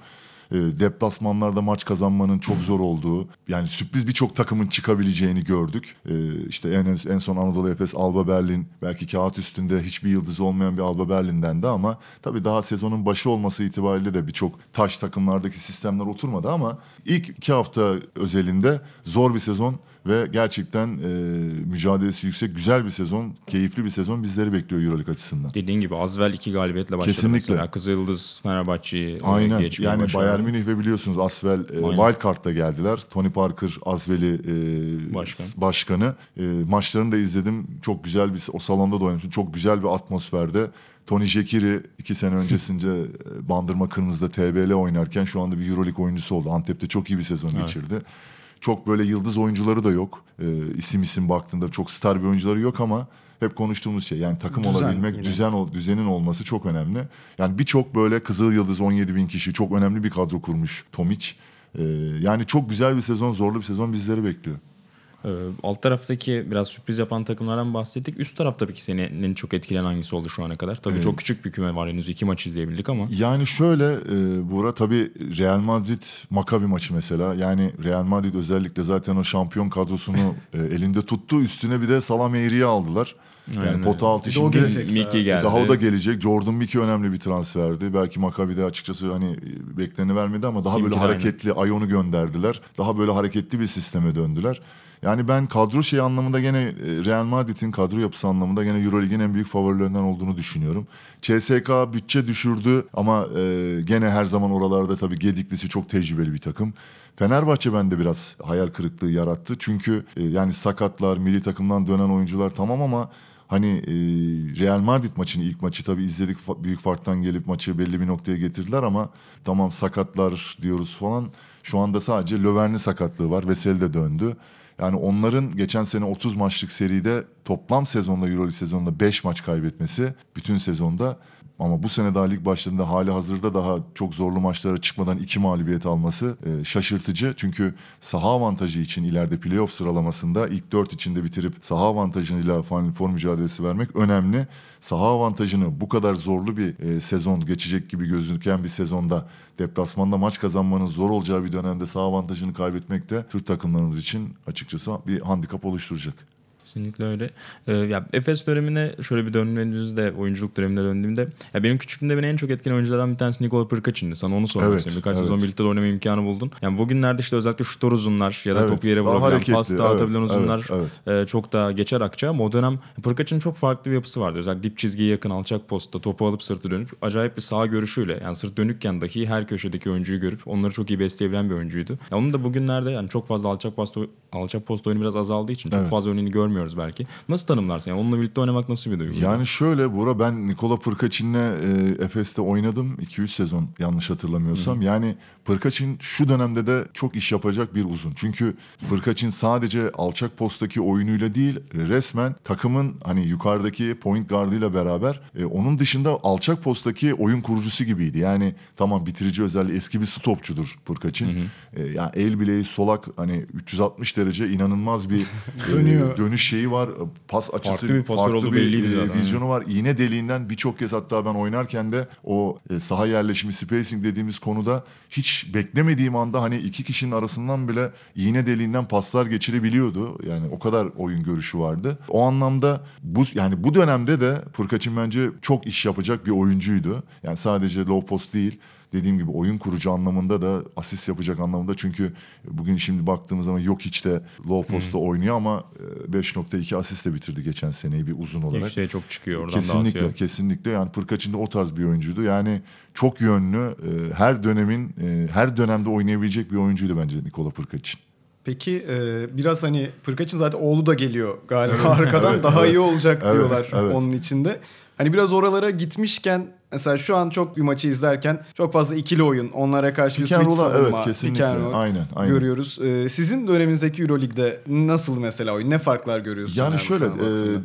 E, deplasmanlarda maç kazanmanın çok zor olduğu yani sürpriz birçok takımın çıkabileceğini gördük. E, işte en, en son Anadolu Efes Alba Berlin belki kağıt üstünde hiçbir yıldız olmayan bir Alba Berlin'den de ama tabii daha sezonun başı olması itibariyle de birçok taş takımlardaki sistemler oturmadı ama ilk iki hafta özelinde zor bir sezon ve gerçekten e, mücadelesi yüksek güzel bir sezon, keyifli bir sezon bizleri bekliyor Euroleague açısından. Dediğin gibi Azvel iki galibiyetle başladı Kesinlikle. mesela. Kızıldız Fenerbahçe'yi Aynen. Yani başardı. Bayern Münih ve biliyorsunuz Asvel e. Wildcard'da geldiler. Tony Parker Asvel'i e, Başkan. başkanı. E, maçlarını da izledim. Çok güzel bir o salonda da oynamıştım. Çok güzel bir atmosferde. Tony Jekiri iki sene öncesinde e, Bandırma Kırmızı'da TBL oynarken şu anda bir Euroleague oyuncusu oldu. Antep'te çok iyi bir sezon geçirdi. Çok böyle yıldız oyuncuları da yok. E, isim isim baktığında çok star bir oyuncuları yok ama hep konuştuğumuz şey yani takım Düzen olabilmek, yine. düzen ol, düzenin olması çok önemli. Yani birçok böyle Kızıl Yıldız 17 bin kişi çok önemli bir kadro kurmuş Tomic. E, yani çok güzel bir sezon, zorlu bir sezon bizleri bekliyor. Ee, alt taraftaki biraz sürpriz yapan takımlardan bahsettik. Üst tarafta peki seni en çok etkileyen hangisi oldu şu ana kadar? Tabii çok küçük bir küme var henüz iki maç izleyebildik ama. Yani şöyle e, Buğra tabii Real Madrid Maccabi maçı mesela. Yani Real Madrid özellikle zaten o şampiyon kadrosunu e, elinde tuttu. Üstüne bir de Salam Eğri'yi aldılar. Yani Aynen pota altı de şimdi gelecek. Miki geldi. daha o da gelecek. Jordan Mickey önemli bir transferdi. Belki Maccabi'de açıkçası hani bekleneni vermedi ama daha Kimki böyle de hareketli Ayon'u gönderdiler. Daha böyle hareketli bir sisteme döndüler. Yani ben kadro şey anlamında gene e, Real Madrid'in kadro yapısı anlamında gene Euroleague'in en büyük favorilerinden olduğunu düşünüyorum. CSK bütçe düşürdü ama e, gene her zaman oralarda tabii Gediklisi çok tecrübeli bir takım. Fenerbahçe bende biraz hayal kırıklığı yarattı. Çünkü e, yani sakatlar, milli takımdan dönen oyuncular tamam ama Hani e, Real Madrid maçını ilk maçı tabii izledik büyük farktan gelip maçı belli bir noktaya getirdiler ama tamam sakatlar diyoruz falan. Şu anda sadece Löwenli sakatlığı var. Veseli de döndü. Yani onların geçen sene 30 maçlık seride toplam sezonda Euroleague sezonunda 5 maç kaybetmesi bütün sezonda ama bu sene daha lig başladığında hali hazırda daha çok zorlu maçlara çıkmadan iki mağlubiyet alması e, şaşırtıcı. Çünkü saha avantajı için ileride playoff sıralamasında ilk dört içinde bitirip saha avantajıyla Final Four mücadelesi vermek önemli. Saha avantajını bu kadar zorlu bir e, sezon geçecek gibi gözüken bir sezonda deplasmanda maç kazanmanın zor olacağı bir dönemde saha avantajını kaybetmek de Türk takımlarımız için açıkçası bir handikap oluşturacak. Kesinlikle öyle. Ee, ya Efes dönemine şöyle bir döndüğümüzde, oyunculuk dönemine döndüğümde ya benim küçüklüğümde beni en çok etkileyen oyunculardan bir tanesi Nikola Pırkaç'indi. Sana onu sormak Evet. Birkaç evet. sezon birlikte de oynama imkanı buldun. Yani bugünlerde işte özellikle şutör uzunlar ya da Evet, topu yere vurabilen, pas dağıtabilen evet, uzunlar evet, e, çok daha geçer akça. Ama o dönem Pırkaç'ın çok farklı bir yapısı vardı. Özellikle dip çizgiye yakın alçak postta topu alıp sırtı dönüp acayip bir sağ görüşüyle yani sırt dönükken dahi her köşedeki oyuncuyu görüp onları çok iyi besleyebilen bir oyuncuydu. Ya onun da bugünlerde yani çok fazla alçak post alçak post oyunu biraz azaldığı için çok Evet. fazla örneğini görmüyoruz belki. Nasıl tanımlarsın? Yani onunla birlikte oynamak nasıl bir duygu? Yani şöyle Bora ben Nikola Pırkaçin'le e, Efes'te oynadım 2-3 sezon yanlış hatırlamıyorsam. Yani Pırkaçin şu dönemde de çok iş yapacak bir uzun. Çünkü Pırkaçin sadece alçak posttaki oyunuyla değil resmen takımın hani yukarıdaki point guardıyla beraber e, onun dışında alçak posttaki oyun kurucusu gibiydi. Yani tamam bitirici özelliği eski bir stopçudur Pırkaçin. E, yani el bileği solak hani 360 derece inanılmaz bir e, Dönüyor. dönüş şeyi var. Pas açısı Farklı bir pasör farklı bir, belliydi e, zaten. vizyonu var. İğne deliğinden birçok kez hatta ben oynarken de o e, saha yerleşimi spacing dediğimiz konuda hiç beklemediğim anda hani iki kişinin arasından bile iğne deliğinden paslar geçirebiliyordu. Yani o kadar oyun görüşü vardı. O anlamda bu yani bu dönemde de Pırkaç'ın bence çok iş yapacak bir oyuncuydu. Yani sadece low post değil dediğim gibi oyun kurucu anlamında da asist yapacak anlamında çünkü bugün şimdi baktığımız zaman yok hiç de low postta oynuyor ama e, 5.2 asistle bitirdi geçen seneyi bir uzun olarak. Yükseğe çok çıkıyor oradan Kesinlikle, dağıtıyor. kesinlikle. Yani Pırkaç'ın da o tarz bir oyuncuydu. Yani çok yönlü, e, her dönemin, e, her dönemde oynayabilecek bir oyuncuydu bence Nikola Pırkaç'ın. Peki e, biraz hani Pırkaç'ın zaten oğlu da geliyor galiba arkadan Evet, daha evet. iyi olacak Evet, diyorlar evet. onun içinde. Hani biraz oralara gitmişken mesela şu an çok bir maçı izlerken çok fazla ikili oyun onlara karşı bir switch savunma, evet, kesinlikle. Aynen, aynen. görüyoruz. E, sizin döneminizdeki Euroleague'de nasıl mesela oyun? Ne farklar görüyorsun? Yani şöyle e,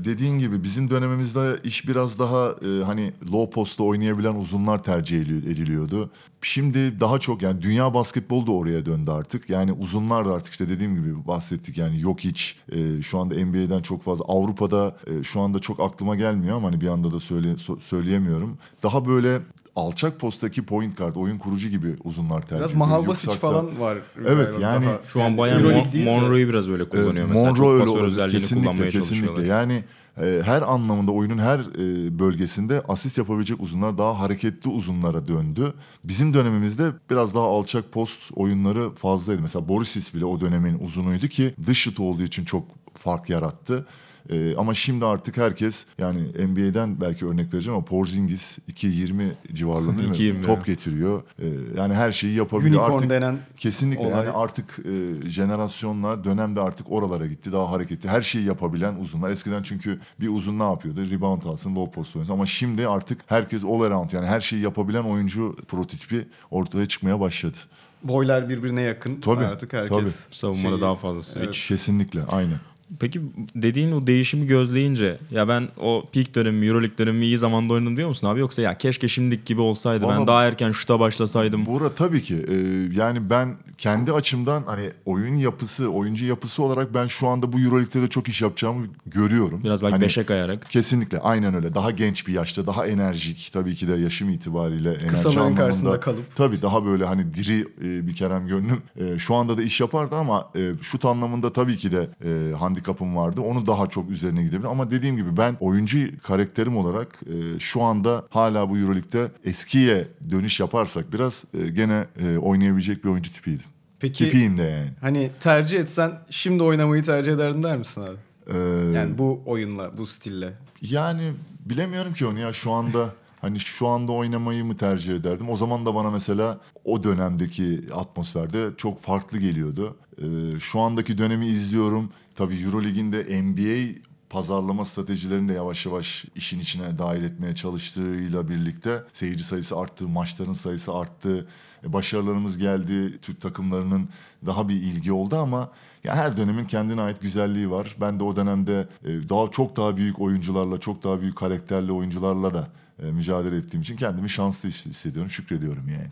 dediğin gibi bizim dönemimizde iş biraz daha e, hani low post'ta oynayabilen uzunlar tercih edili- ediliyordu. Şimdi daha çok yani dünya basketbolu da oraya döndü artık. Yani uzunlar da artık işte dediğim gibi bahsettik yani yok hiç e, şu anda NBA'den çok fazla Avrupa'da e, şu anda çok aklıma gelmiyor ama hani bir anda da söyle, so- söyleyemiyorum. Daha böyle alçak posttaki point guard, oyun kurucu gibi uzunlar tercih Biraz ediliyor. Mahal Basic Yüksekte- falan var. Evet, yani daha. Şu an bayağı Mon- Monroe'yu biraz öyle kullanıyor Evet, mesela. Monroe çok öyle pasör özelliğini kesinlikle, kullanmaya kesinlikle. çalışıyorlar. Yani e, her anlamında oyunun her e, bölgesinde asist yapabilecek uzunlar daha hareketli uzunlara döndü. Bizim dönemimizde biraz daha alçak post oyunları fazlaydı. Mesela Borisis bile o dönemin uzunuydu ki dış şut olduğu için çok fark yarattı. E, ama şimdi artık herkes yani NBA'den belki örnek vereceğim ama Porzingis 2.20 civarlarında değil mi? 2.20 top getiriyor. E, yani her şeyi yapabiliyor. Unicorn artık denen Kesinlikle olay. yani artık e, jenerasyonlar dönemde artık oralara gitti daha hareketli her şeyi yapabilen uzunlar eskiden çünkü bir uzun ne yapıyordu rebound alsın low post oynasın ama şimdi artık herkes all around yani her şeyi yapabilen oyuncu prototipi ortaya çıkmaya başladı. boylar birbirine yakın. Tabii, Artık herkes tabii. Savunmada şeyi- daha fazla switch. Kesinlikle aynı. Peki dediğin o değişimi gözleyince ya ben o peak dönemi, Euroleague dönemi iyi zamanda oynadım diyor musun abi? Yoksa ya keşke şimdiki gibi olsaydı ben Vallahi- daha erken şuta başlasaydım. Bura tabii ki e, yani ben kendi açımdan hani oyun yapısı, oyuncu yapısı olarak ben şu anda bu Euroleague'de de çok iş yapacağımı görüyorum. Biraz belki Hani- beşe kayarak. Kesinlikle aynen öyle. Daha genç bir yaşta, daha enerjik tabii ki de yaşım itibariyle enerji Kısaların anlamında. karşısında kalıp. Tabii daha böyle hani diri e, bir Kerem Gönlüm. E, şu anda da iş yapardı ama e, şut anlamında tabii ki de e, handikapım vardı. Onu daha çok üzerine gidebilir. Ama dediğim gibi ben oyuncu karakterim olarak e, şu anda hala bu Euroleague'de eskiye dönüş yaparsak biraz e, gene e, oynayabilecek bir oyuncu tipiydim. Peki Tipiyim de yani. hani tercih etsen şimdi oynamayı tercih ederdin der misin abi? E, Yani bu oyunla, bu stille. Yani bilemiyorum ki onu ya şu anda hani şu anda oynamayı mı tercih ederdim? O zaman da bana mesela o dönemdeki atmosferde çok farklı geliyordu. Ee, şu andaki dönemi izliyorum. Tabii Eurolig'in de NBA pazarlama stratejilerini de yavaş yavaş işin içine dahil etmeye çalıştığıyla birlikte seyirci sayısı arttı, maçların sayısı arttı. E, Başarılarımız geldi, Türk takımlarının daha bir ilgi oldu ama ya her dönemin kendine ait güzelliği var. Ben de o dönemde e, daha çok daha büyük oyuncularla, çok daha büyük karakterli oyuncularla da e, mücadele ettiğim için kendimi şanslı his- hissediyorum, şükrediyorum yani.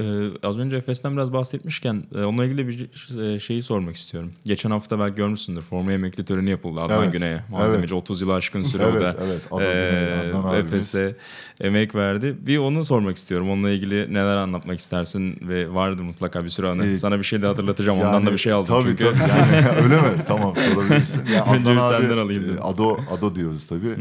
Ee, az önce Efes'ten biraz bahsetmişken e, onunla ilgili bir e, şeyi sormak istiyorum. Geçen hafta belki görmüşsündür. Forma emekli töreni yapıldı Adnan Evet, Güney'e. Malzemeci 30 yılı aşkın süre Evet, o da evet. Adnan e. Efes'e emek verdi. Bir onu sormak istiyorum. Onunla ilgili neler anlatmak istersin ve vardı mutlaka bir sürü anı. Ee, Sana bir şey de hatırlatacağım. Ondan Yani, da bir şey aldım tabii, çünkü. Tabii yani öyle mi? Tamam sorabilirsin. Ya Önce abi, senden alayım dedim. e, Ado, Ado diyoruz tabii.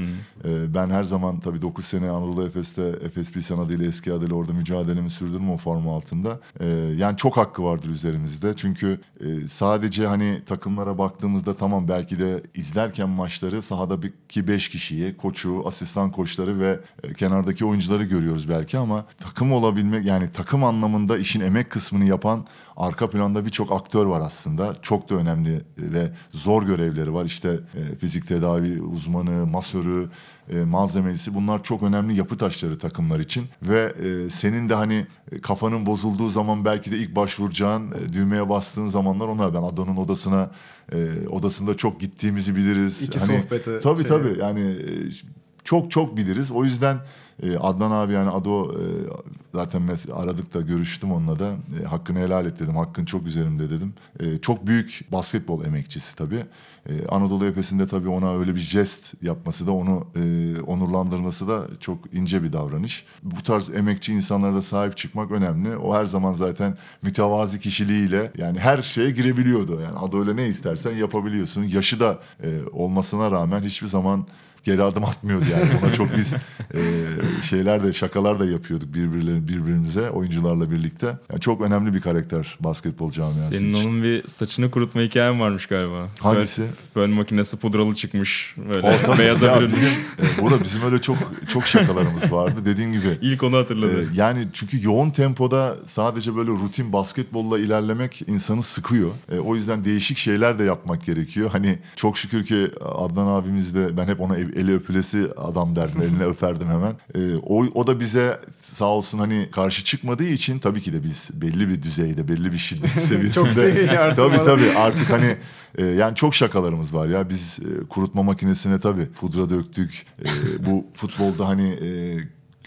E, ben her zaman tabii 9 sene Anadolu Efes'te Efes Pilsen adıyla eski adıyla orada mücadelemi sürdürdüm o forma altında. E, yani çok hakkı vardır üzerimizde. Çünkü e, sadece hani takımlara baktığımızda tamam belki de izlerken maçları sahadaki 5 kişiyi, koçu, asistan koçları ve e, kenardaki oyuncuları görüyoruz belki ama takım olabilmek yani takım anlamında işin emek kısmını yapan arka planda birçok aktör var aslında. Çok da önemli ve zor görevleri var. İşte e, fizik tedavi uzmanı, masörü, e, malzemecisi bunlar çok önemli yapı taşları takımlar için. Ve e, senin de hani e, kafanın bozulduğu zaman belki de ilk başvuracağın e, düğmeye bastığın zamanlar onlar. Ben Ado'nun odasına e, odasında çok gittiğimizi biliriz. İki hani, sohbete Tabii şey- tabii yani e, çok çok biliriz. O yüzden e, Adnan abi yani Ado e, zaten aradık da görüştüm onunla da. E, hakkını helal et dedim. Hakkın çok üzerimde dedim. E, çok büyük basketbol emekçisi tabii. E, Anadolu Efes'inde tabii ona öyle bir jest yapması da onu e, onurlandırması da çok ince bir davranış. Bu tarz emekçi insanlara da sahip çıkmak önemli. O her zaman zaten mütevazi kişiliğiyle yani her şeye girebiliyordu. Yani Ado öyle ne istersen yapabiliyorsun. Yaşı da e, olmasına rağmen hiçbir zaman geri adım atmıyordu yani. Ona çok biz e, şeyler de şakalar da yapıyorduk birbirlerine birbirimize oyuncularla birlikte. Yani çok önemli bir karakter basketbol camiası Senin için. onun bir saçını kurutma hikayen varmış galiba. Hangisi? Fön, makinesi pudralı çıkmış. Böyle O beyaza ya bürünmüş. bizim, e, burada bizim öyle çok çok şakalarımız vardı. Dediğim gibi İlk onu hatırladı. Ee, yani çünkü yoğun tempoda sadece böyle rutin basketbolla ilerlemek insanı sıkıyor. Ee, o yüzden değişik şeyler de yapmak gerekiyor. Hani çok şükür ki Adnan abimiz de ben hep ona eli öpülesi adam derdim. Eline öperdim hemen. Ee, o, o da bize sağ olsun hani karşı çıkmadığı için tabii ki de biz belli bir düzeyde, belli bir şiddet seviyesinde. Çok seviye artırmalı. Tabii tabii artık hani e, yani çok şakalarımız var ya. Biz e, kurutma makinesine tabii pudra döktük. E, bu futbolda hani e,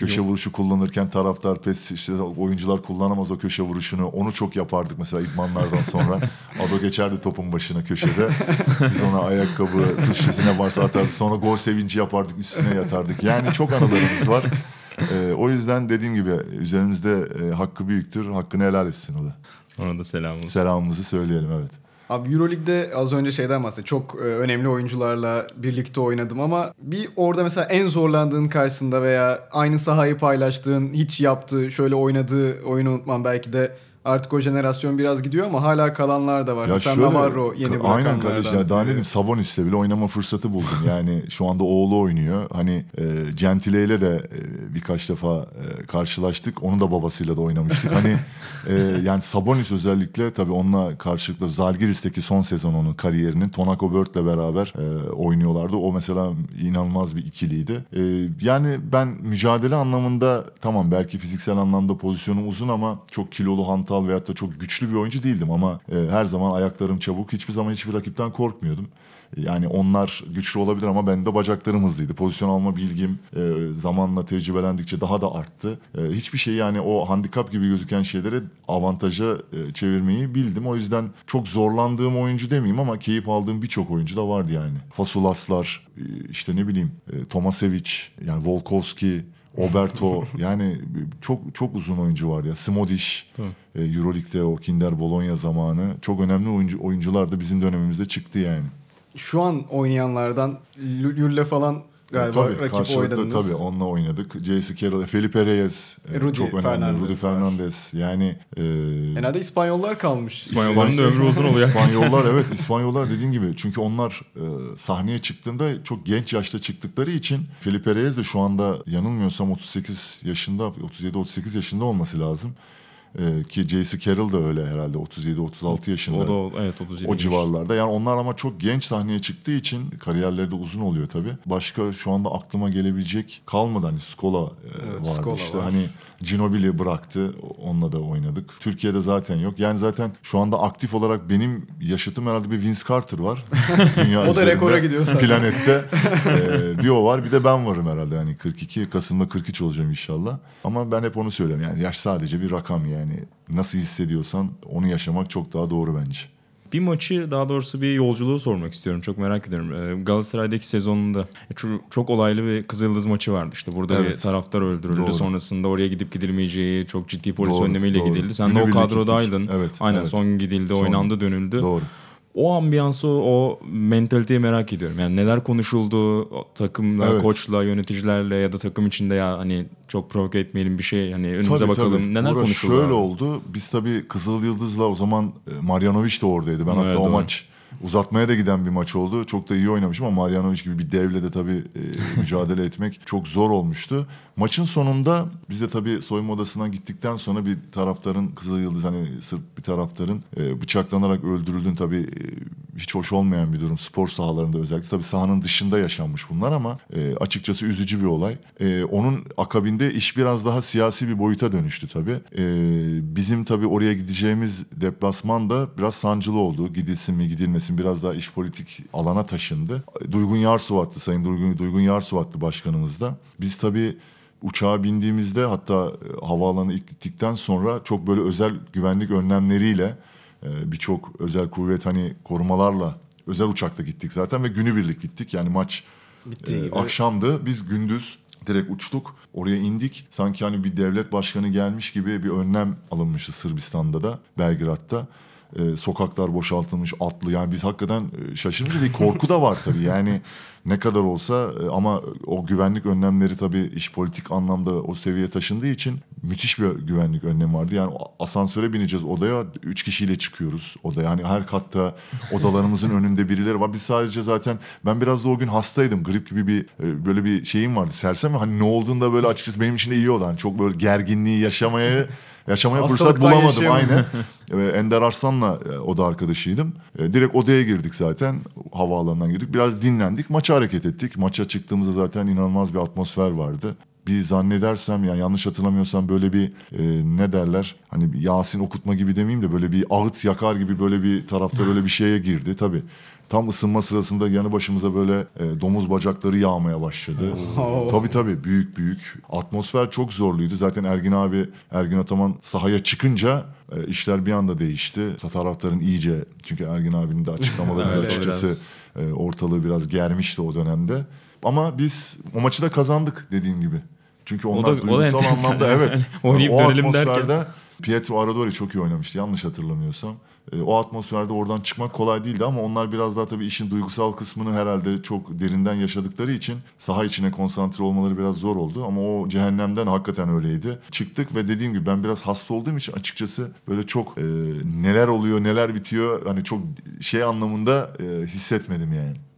köşe vuruşu kullanırken taraftar pes işte oyuncular kullanamaz o köşe vuruşunu. Onu çok yapardık mesela idmanlardan sonra. Ado geçerdi topun başına köşede. Biz ona ayakkabı sıçrasına varsa atardık. Sonra gol sevinci yapardık üstüne yatardık. Yani çok anılarımız var. E, o yüzden dediğim gibi üzerimizde e, hakkı büyüktür. Hakkını helal etsin o da. Ona da selam olsun. Selamımızı söyleyelim evet. Abi Euroleague'de az önce şeyden bahsettim. Çok e, önemli oyuncularla birlikte oynadım ama bir orada mesela en zorlandığın karşısında veya aynı sahayı paylaştığın, hiç yaptığı, şöyle oynadığı oyunu unutmam belki de Artık o jenerasyon biraz gidiyor ama hala kalanlar da var. Ya Mesela şöyle- Navarro yeni Aynen bırakanlardan. kardeşim. Ya daha ne diyeyim Sabonis'le bile oynama fırsatı buldum. Yani şu anda oğlu oynuyor. Hani e, Gentile ile de e, birkaç defa e, karşılaştık. Onun da babasıyla da oynamıştık. Hani e, yani Sabonis özellikle tabii onunla karşılıklı Zalgiris'teki son sezon onun kariyerinin Tonako Bird'le beraber e, oynuyorlardı. O mesela inanılmaz bir ikiliydi. E, yani ben mücadele anlamında tamam belki fiziksel anlamda pozisyonum uzun ama çok kilolu, hantal veyahut da çok güçlü bir oyuncu değildim ama e, her zaman ayaklarım çabuk. Hiçbir zaman hiçbir rakipten korkmuyordum. Yani onlar güçlü olabilir ama benim de bacaklarım hızlıydı. Pozisyon alma bilgim e, zamanla tecrübelendikçe daha da arttı. E, hiçbir şey yani o handikap gibi gözüken şeyleri avantaja e, çevirmeyi bildim. O yüzden çok zorlandığım oyuncu demeyeyim ama keyif aldığım birçok oyuncu da vardı yani. Fasulaslar, e, işte ne bileyim e, Tomasevic, yani Volkovski, Oberto yani çok çok uzun oyuncu var ya. Smodiş, e, Euroleague'de o Kinder Bologna zamanı çok önemli oyuncu oyuncular da bizim dönemimizde çıktı yani. Şu an oynayanlardan Lü- Lülle falan galiba tabii, rakip karşılıklı oynadınız. Tabii onunla oynadık. J.C. Carroll, Felipe Reyes e, Rudy çok önemli. Fernandez Rudy var. Fernandez yani e, Genelde İspanyollar kalmış. İspanyolların da ömrü uzun oluyor. İspanyollar evet İspanyollar dediğin gibi çünkü onlar e, sahneye çıktığında çok genç yaşta çıktıkları için Felipe Reyes de şu anda yanılmıyorsam 38 yaşında 37-38 yaşında olması lazım. E, ki J.C. Carroll da öyle herhalde 37-36 yaşında. O da evet 37. O civarlarda. Yani onlar ama çok genç sahneye çıktığı için kariyerleri de uzun oluyor tabii. Başka şu anda aklıma gelebilecek kalmadı. Hani Skola e, Evet, vardı Scola işte. var. Hani Ginobili bıraktı. Onunla da oynadık. Türkiye'de zaten yok. Yani zaten şu anda aktif olarak benim yaşıtım herhalde bir Vince Carter var. Dünya O da rekora gidiyor zaten. Planette. E, bir o var bir de ben varım herhalde. Yani 42 Kasım'da 43 olacağım inşallah. Ama ben hep onu söylüyorum. Yani yaş sadece bir rakam yani. Nasıl hissediyorsan onu yaşamak çok daha doğru bence. Bir maçı daha doğrusu bir yolculuğu sormak istiyorum. Çok merak ediyorum. Ee, Galatasaray'daki sezonunda çok, çok olaylı bir Kızıldız maçı vardı. İşte burada bir Evet. taraftar öldürüldü. Doğru. Sonrasında oraya gidip gidilmeyeceği çok ciddi polis Doğru, önlemiyle doğru. gidildi. Sen de o kadrodaydın. Evet, Aynen evet. son gidildi, Son- oynandı, dönüldü. Doğru. O ambiyansı, o mentaliteyi merak ediyorum. Yani neler konuşuldu o takımla, Evet. koçla, yöneticilerle ya da takım içinde ya hani çok provoke etmeyelim bir şey hani önümüze Tabii, bakalım. tabii. Neler Burada konuşuldu? Şöyle abi? oldu. Biz tabii Kızıl Yıldız'la o zaman e, Marjanovic de oradaydı. Ben Evet, hatta o doğru. maç uzatmaya da giden bir maç oldu. Çok da iyi oynamışım ama Marjanovic gibi bir devle de tabii e, mücadele etmek çok zor olmuştu. Maçın sonunda biz de tabii soyunma odasına gittikten sonra bir taraftarın Kızıl Yıldız hani Sırp bir taraftarın e, bıçaklanarak öldürüldüğün tabii e, hiç hoş olmayan bir durum spor sahalarında özellikle. Tabii sahanın dışında yaşanmış bunlar ama e, açıkçası üzücü bir olay. E, onun akabinde iş biraz daha siyasi bir boyuta dönüştü tabii. E, bizim tabii oraya gideceğimiz deplasman da biraz sancılı oldu. Gidilsin mi gidilmesin biraz daha iş politik alana taşındı. Duygun Yarsuvat'tı Sayın Duygun, Duygun Yarsuvat'tı başkanımız da. Biz tabii uçağa bindiğimizde hatta e, havaalanı gittikten sonra çok böyle özel güvenlik önlemleriyle e, birçok özel kuvvet hani korumalarla özel uçakla gittik zaten ve günübirlik gittik. Yani maç Bittiği e, gibi. akşamdı. Biz gündüz direkt uçtuk. Oraya indik. Sanki hani bir devlet başkanı gelmiş gibi bir önlem alınmıştı Sırbistan'da da, Belgrad'da. E, sokaklar boşaltılmış, atlı. Yani biz hakikaten e, şaşırınca bir korku da var tabii. Yani ne kadar olsa e, ama o güvenlik önlemleri tabii iş politik anlamda o seviyeye taşındığı için müthiş bir güvenlik önlemi vardı. Yani asansöre bineceğiz odaya. Üç kişiyle çıkıyoruz odaya. Yani her katta odalarımızın önünde birileri var. Biz sadece zaten ben biraz da o gün hastaydım. Grip gibi bir e, böyle bir şeyim vardı. Sersem hani ne olduğunda böyle açıkçası benim için de iyi oldu. Hani çok böyle gerginliği yaşamaya yaşamaya fırsat Hastalıktan bulamadım aynen. Ender Arslan'la e, oda arkadaşıydım. E, Direkt odaya girdik zaten. Havaalanından girdik. Biraz dinlendik. Maça hareket ettik. Maça çıktığımızda zaten inanılmaz bir atmosfer vardı. Bir zannedersem yani yanlış hatırlamıyorsam böyle bir e, ne derler hani Yasin okutma gibi demeyeyim de böyle bir ağıt yakar gibi böyle bir taraftar öyle bir şeye girdi tabii. Tam ısınma sırasında yanı başımıza böyle e, domuz bacakları yağmaya başladı. tabii tabii büyük büyük. Atmosfer çok zorluydu. Zaten Ergin abi, Ergin Ataman sahaya çıkınca e, işler bir anda değişti. Taraftarın iyice çünkü Ergin abinin de açıklamaları Evet, açıkçası e, ortalığı biraz germişti o dönemde. Ama biz o maçı da kazandık dediğim gibi. Çünkü onlar da- o da duygusal enteresan anlamda yani. evet. Oynayıp o dönelim derken. atmosferde Pietro Aradori çok iyi oynamıştı yanlış hatırlamıyorsam. E, o atmosferde oradan çıkmak kolay değildi ama onlar biraz daha tabii işin duygusal kısmını herhalde çok derinden yaşadıkları için saha içine konsantre olmaları biraz zor oldu. Ama o cehennemden hakikaten öyleydi. Çıktık ve dediğim gibi ben biraz hasta olduğum için açıkçası böyle çok e, neler oluyor neler bitiyor hani çok şey anlamında e, hissetmedim yani.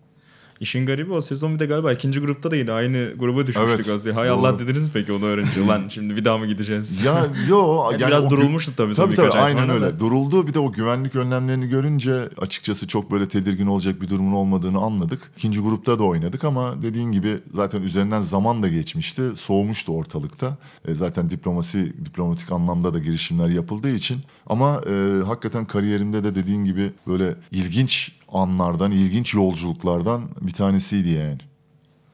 İşin garibi o sezon bir de galiba ikinci grupta da yine aynı gruba düşmüştük Evet, aslında. Hay doğru. Allah dediniz peki onu öğrenince? Ulan şimdi bir daha mı gideceğiz? Ya yo Yani biraz durulmuştu tabii Tabii tabii ay aynen öyle. da. Duruldu bir de o güvenlik önlemlerini görünce açıkçası çok böyle tedirgin olacak bir durumun olmadığını anladık. İkinci grupta da oynadık ama dediğin gibi zaten üzerinden zaman da geçmişti. Soğumuştu ortalıkta. E, zaten diplomasi diplomatik anlamda da girişimler yapıldığı için. Ama e, hakikaten kariyerimde de dediğin gibi böyle ilginç anlardan, ilginç yolculuklardan bir tanesiydi yani.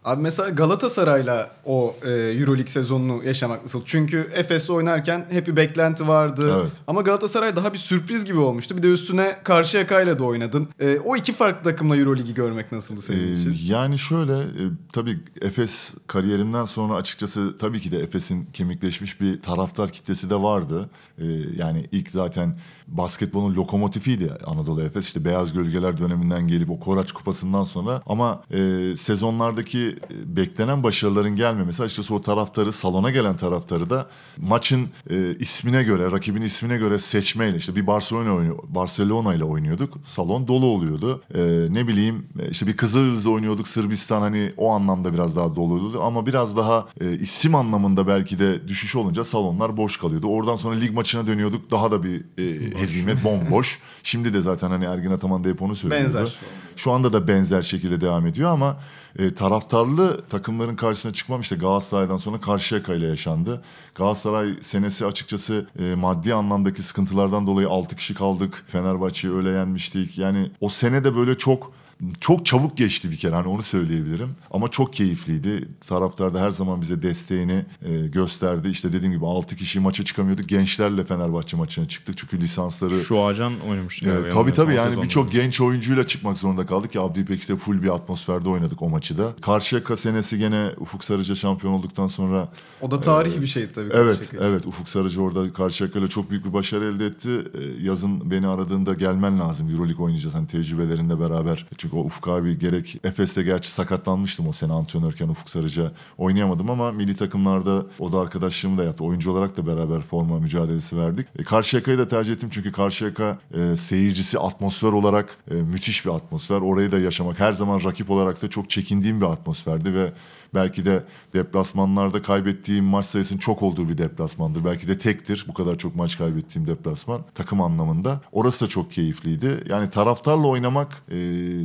Abi mesela Galatasaray'la o e, Euroleague sezonunu yaşamak nasıl? Çünkü Efes'le oynarken hep bir beklenti vardı. Evet. Ama Galatasaray daha bir sürpriz gibi olmuştu. Bir de üstüne Karşıyaka'yla da oynadın. E, o iki farklı takımla Euroleague'i görmek nasıldı senin Ee, için? yani şöyle e, tabii Efes kariyerimden sonra açıkçası tabii ki de Efes'in kemikleşmiş bir taraftar kitlesi de vardı. Ee, yani ilk zaten basketbolun lokomotifiydi Anadolu Efes. İşte Beyaz Gölgeler döneminden gelip o Koraç Kupası'ndan sonra ama e, sezonlardaki e, beklenen başarıların gelmemesi açıkçası o taraftarı salona gelen taraftarı da maçın e, ismine göre rakibin ismine göre seçmeyle işte bir Barcelona Barcelona ile oynuyorduk. Salon dolu oluyordu. E, ne bileyim e, işte bir Kızıldız oynuyorduk Sırbistan hani o anlamda biraz daha doluydu ama biraz daha e, isim anlamında belki de düşüş olunca salonlar boş kalıyordu. Oradan sonra lig maçına dönüyorduk. Daha da bir e, hezimet bomboş. Şimdi de zaten hani Ergin Ataman da hep onu söylüyordu. Benzer. Şu anda da benzer şekilde devam ediyor ama e, taraftarlı takımların karşısına çıkmam işte Galatasaray'dan sonra Karşıyaka ile yaşandı. Galatasaray senesi açıkçası e, maddi anlamdaki sıkıntılardan dolayı 6 kişi kaldık. Fenerbahçe'yi öyle yenmiştik. Yani o sene de böyle çok çok çabuk geçti bir kere hani onu söyleyebilirim. Ama çok keyifliydi. Taraftar da her zaman bize desteğini e, gösterdi. İşte dediğim gibi 6 kişi maça çıkamıyorduk. Gençlerle Fenerbahçe maçına çıktık. Çünkü lisansları Şu acan oynamıştı. galiba tabii tabii yani birçok genç oyuncuyla çıkmak zorunda kaldık ki Abdi İpek'te full bir atmosferde oynadık o maçı da. Karşıyaka senesi gene Ufuk Sarıca şampiyon olduktan sonra O da tarihi bir şeydi tabii. Evet, evet. Ufuk Sarıcı orada Karşıyaka'yla çok büyük bir başarı elde etti. Ee, yazın beni aradığında gelmen lazım. Euroleague oynayacağız hani tecrübelerinle beraber. Çünkü o Ufuk abi gerek Efes'te gerçi sakatlanmıştım o sene antrenörken Ufuk Sarıcı. Oynayamadım ama milli takımlarda o da arkadaşlığımı da yaptı. Oyuncu olarak da beraber forma mücadelesi verdik. E, Karşıyaka'yı da tercih ettim çünkü Karşıyaka e, seyircisi atmosfer olarak e, müthiş bir atmosfer. Orayı da yaşamak her zaman rakip olarak da çok çekindiğim bir atmosferdi ve Belki de deplasmanlarda kaybettiğim maç sayısının çok olduğu bir deplasmandır. Belki de tektir bu kadar çok maç kaybettiğim deplasman takım anlamında. Orası da çok keyifliydi. Yani taraftarla oynamak e,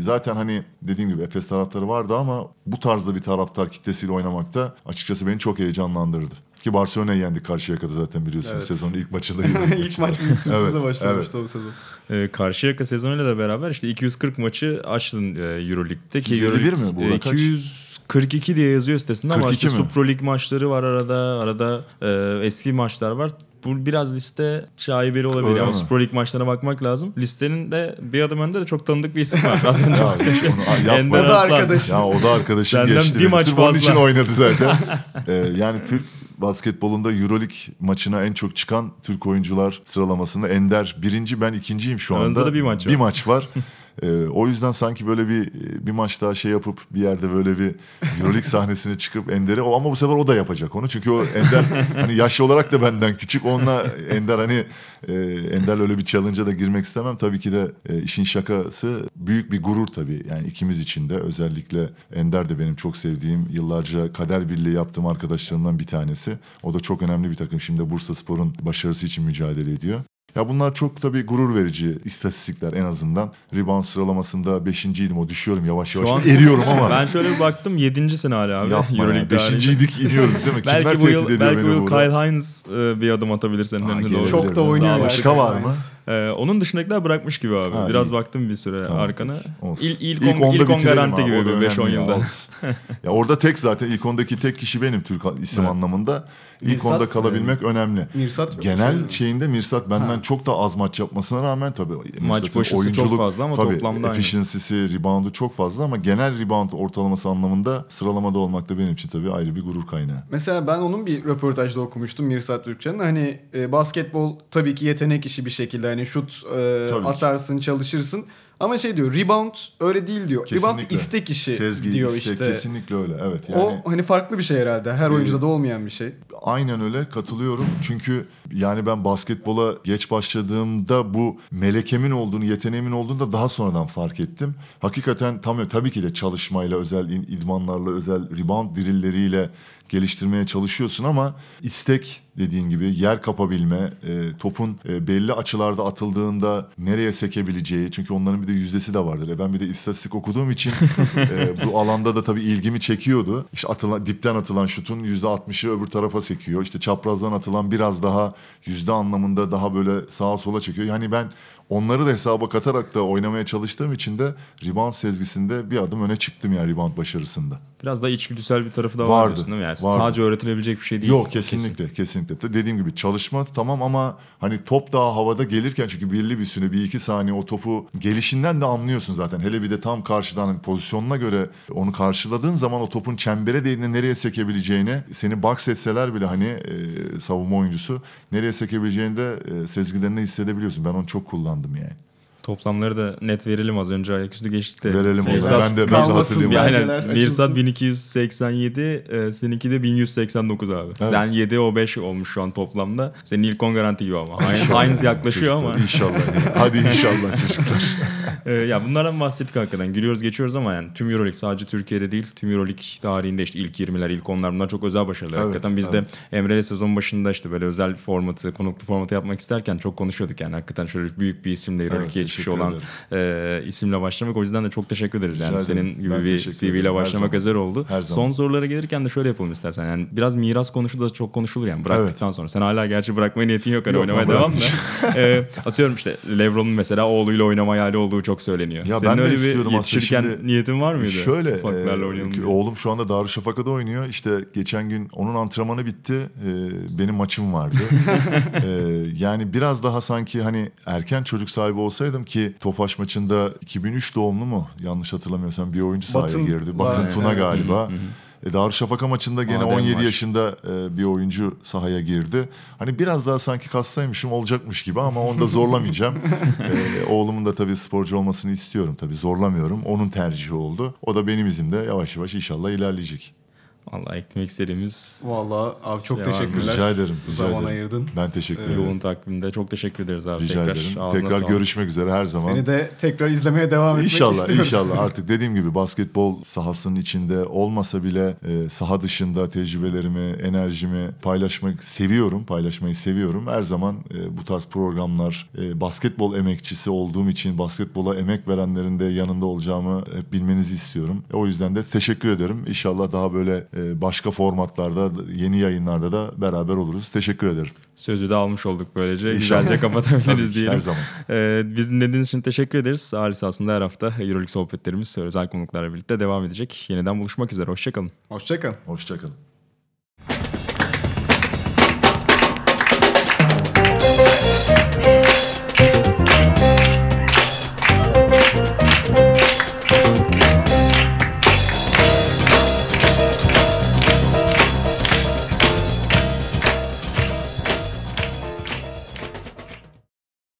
zaten hani dediğim gibi Efes taraftarı vardı ama bu tarzda bir taraftar kitlesiyle oynamak da açıkçası beni çok heyecanlandırdı. Ki Barcelona'yı yendik karşıya kadar zaten biliyorsunuz Evet. sezonun ilk maçında. İlk maç büyük sürprizle Evet, başlamıştı o sezon. Ee, Karşıyaka sezonuyla da beraber işte 240 maçı açtın e, Euroleague'de. Ki 251 mi? Buğra e, kaç? 242 diye yazıyor sitesinde ama 42 işte mi? Supro Lig maçları var arada. Arada e, eski maçlar var. Bu biraz liste şaibeli olabilir. Öyle mi? Supro Lig maçlarına bakmak lazım. Listenin de bir adım önde de çok tanıdık bir isim var. Az önce Ya, onu- yapma. O da Aslan. arkadaş. Ya o da arkadaşım Senden geçti. bir maç onun için oynadı zaten. Ee, yani Türk basketbolunda Euroleague maçına en çok çıkan Türk oyuncular sıralamasında Ender birinci ben ikinciyim şu anda. Aranızda da bir maç var. Bir maç var. Ee, o yüzden sanki böyle bir bir maç daha şey yapıp bir yerde böyle bir Euroleague sahnesine çıkıp Ender'e o ama bu sefer o da yapacak onu. Çünkü o Ender hani yaşlı olarak da benden küçük. Onunla Ender hani e, Ender'le öyle bir challenge'a da girmek istemem. Tabii ki de e, işin şakası büyük bir gurur tabii. Yani ikimiz için de özellikle Ender de benim çok sevdiğim yıllarca kader birliği yaptığım arkadaşlarımdan bir tanesi. O da çok önemli bir takım. Şimdi Bursa Spor'un başarısı için mücadele ediyor. Ya bunlar çok tabii gurur verici istatistikler en azından. Rebound sıralamasında beşinciydim o düşüyorum yavaş yavaş. Şu an eriyorum ama. Ben şöyle bir baktım 7. sene hala abi. Yapma ya. Euroleague tarihinde. Beşinciydik iniyoruz değil mi? Belki Kimler bu yıl, belki bu yıl? Kyle Hines e, bir adım atabilir senin önüne doğru. Çok da oynuyor. Yani. Başka var mı? Ee, onun dışındakiler bırakmış gibi abi. Ha, Biraz iyi. baktım bir süre Tamam. arkana. Olsun. İl, ilk, İlk on, onda ilk on garanti abi, gibi o da bir 5-10 önemli ya, yılda. olsun. ya orada tek zaten ilk ondaki tek kişi benim Türk isim Evet. anlamında. İlk Mirsat, onda kalabilmek önemli. Mirsat. Genel Söyleyeyim. şeyinde Mirsat benden çok da az maç yapmasına rağmen tabii Mirsat'ın başısı çok fazla ama tabii, toplamda aynı. efficiency'si, reboundu çok fazla ama genel rebound ortalaması anlamında sıralamada olmak da benim için tabii ayrı bir gurur kaynağı. Mesela ben onun bir röportajda okumuştum Mirsat Türkçen'in. Hani e, basketbol tabii ki yetenek işi bir şekilde. Hani şut e, Tabii ki. atarsın, çalışırsın. Ama şey diyor rebound öyle değil diyor. Rebound istek işi Sezgi, diyor istek, işte. kesinlikle öyle. Evet yani O hani farklı bir şey herhalde. Her oyuncuda da olmayan bir şey. Aynen öyle katılıyorum. Çünkü yani ben basketbola geç başladığımda bu melekemin olduğunu, yeteneğimin olduğunu da daha sonradan fark ettim. Hakikaten tam tabii ki de çalışmayla, özel idmanlarla, özel rebound drilleriyle geliştirmeye çalışıyorsun ama istek dediğin gibi yer kapabilme, e, topun e, belli açılarda atıldığında nereye sekebileceği çünkü onların bir de yüzdesi de vardır. E, ben bir de istatistik okuduğum için e, bu alanda da tabii ilgimi çekiyordu. İşte atılan dipten atılan şutun %60'ı öbür tarafa sekiyor. İşte çaprazdan atılan biraz daha yüzde anlamında daha böyle sağa sola çekiyor. Yani ben onları da hesaba katarak da oynamaya çalıştığım için de rebound sezgisinde bir adım öne çıktım yani rebound başarısında. Biraz da içgüdüsel bir tarafı da var Vardı, değil mi? Yani vardı. sadece öğretilebilecek bir şey değil. Yok kesinlikle kesinlikle. Dediğim gibi çalışma tamam ama hani top daha havada gelirken çünkü belli bir süre bir iki saniye o topu gelişinden de anlıyorsun zaten. Hele bir de tam karşıdan hani pozisyonuna göre onu karşıladığın zaman o topun çembere değdiğinde nereye sekebileceğini seni box etseler bile hani e, savunma oyuncusu nereye sekebileceğini de e, sezgilerine hissedebiliyorsun. Ben onu çok kullandım yani. Toplamları da net verelim az önce ayaküstü geçtik de. Verelim o zaman. Ben de, ben bir Aynen. Mirsat açılsın. 1287, e, seninki de 1189 abi. Evet. Sen 7 o 5 olmuş şu an toplamda. Senin ilk 10 garanti gibi ama. Aynı, yaklaşıyor ama. İnşallah. Hadi inşallah çocuklar. E, ya bunlardan bahsettik hakikaten. Gülüyoruz geçiyoruz ama yani tüm Euroleague sadece Türkiye'de değil. Tüm Euroleague tarihinde işte ilk 20'ler, ilk 10'lar bunlar çok özel başarılar. Evet, hakikaten biz evet. de Emre'yle sezon başında işte böyle özel formatı, konuklu formatı yapmak isterken çok konuşuyorduk yani. Hakikaten şöyle büyük bir isimle Euroleague'e Evet, geçmiş teşekkür olan e, isimle başlamak. O yüzden de çok teşekkür ederiz. Yani Rica senin gibi Ben bir CV ile başlamak özel oldu. Her zaman. Son sorulara gelirken de şöyle yapalım istersen. Yani biraz miras konusu da çok konuşulur yani bıraktıktan sonra. Sen hala gerçi bırakmaya niyetin yok. Hani Yok, oynamaya ama devam da. E, atıyorum işte Lebron'un mesela oğluyla oynama hayali olduğu çok söyleniyor. Ya Senin ben de öyle bir yetişirken şimdi- niyetin var mıydı? Şöyle e, oğlum şu anda Darüşşafaka'da oynuyor. İşte geçen gün onun antrenmanı bitti. E, benim maçım vardı. E, yani biraz daha sanki hani erken çocuk sahibi olsaydım ki Tofaş maçında 2003 doğumlu mu? Yanlış hatırlamıyorsam bir oyuncu sahaya Batın girdi. Batın Tuna evet. galiba. E, Darüşşafaka maçında gene Adem 17 var. yaşında e, bir oyuncu sahaya girdi. Hani biraz daha sanki kastaymışım olacakmış gibi ama onu da zorlamayacağım. E, oğlumun da tabii sporcu olmasını istiyorum tabii zorlamıyorum. Onun tercihi oldu. O da benim izimde yavaş yavaş inşallah ilerleyecek. Vallahi eklemek istediğimiz Vallahi abi çok Devam. teşekkürler. Rica ederim. Rica Zaman ederim. ayırdın. Ben teşekkür ederim. yoğun takvimde çok teşekkür ederiz abi Rica tekrar. ederim. Ağzına Tekrar sağlık. görüşmek üzere her zaman. Seni de tekrar izlemeye devam etmek İnşallah istiyoruz. inşallah artık dediğim gibi basketbol sahasının içinde olmasa bile e, saha dışında tecrübelerimi, enerjimi paylaşmak seviyorum. Paylaşmayı seviyorum. Her zaman e, bu tarz programlar e, basketbol emekçisi olduğum için basketbola emek verenlerin de yanında olacağımı hep bilmenizi istiyorum. E, o yüzden de teşekkür ederim. İnşallah daha böyle başka formatlarda, yeni yayınlarda da beraber oluruz. Teşekkür ederim. Sözü de almış olduk böylece. İnşallah. Güzelce Tabii kapatabiliriz diyelim. her zaman. Ee, biz dinlediğiniz için teşekkür ederiz. Ailesi aslında her hafta Euroleague sohbetlerimiz özel konuklarla birlikte devam edecek. Yeniden buluşmak üzere. Hoşçakalın. Hoşçakalın. Hoşçakalın.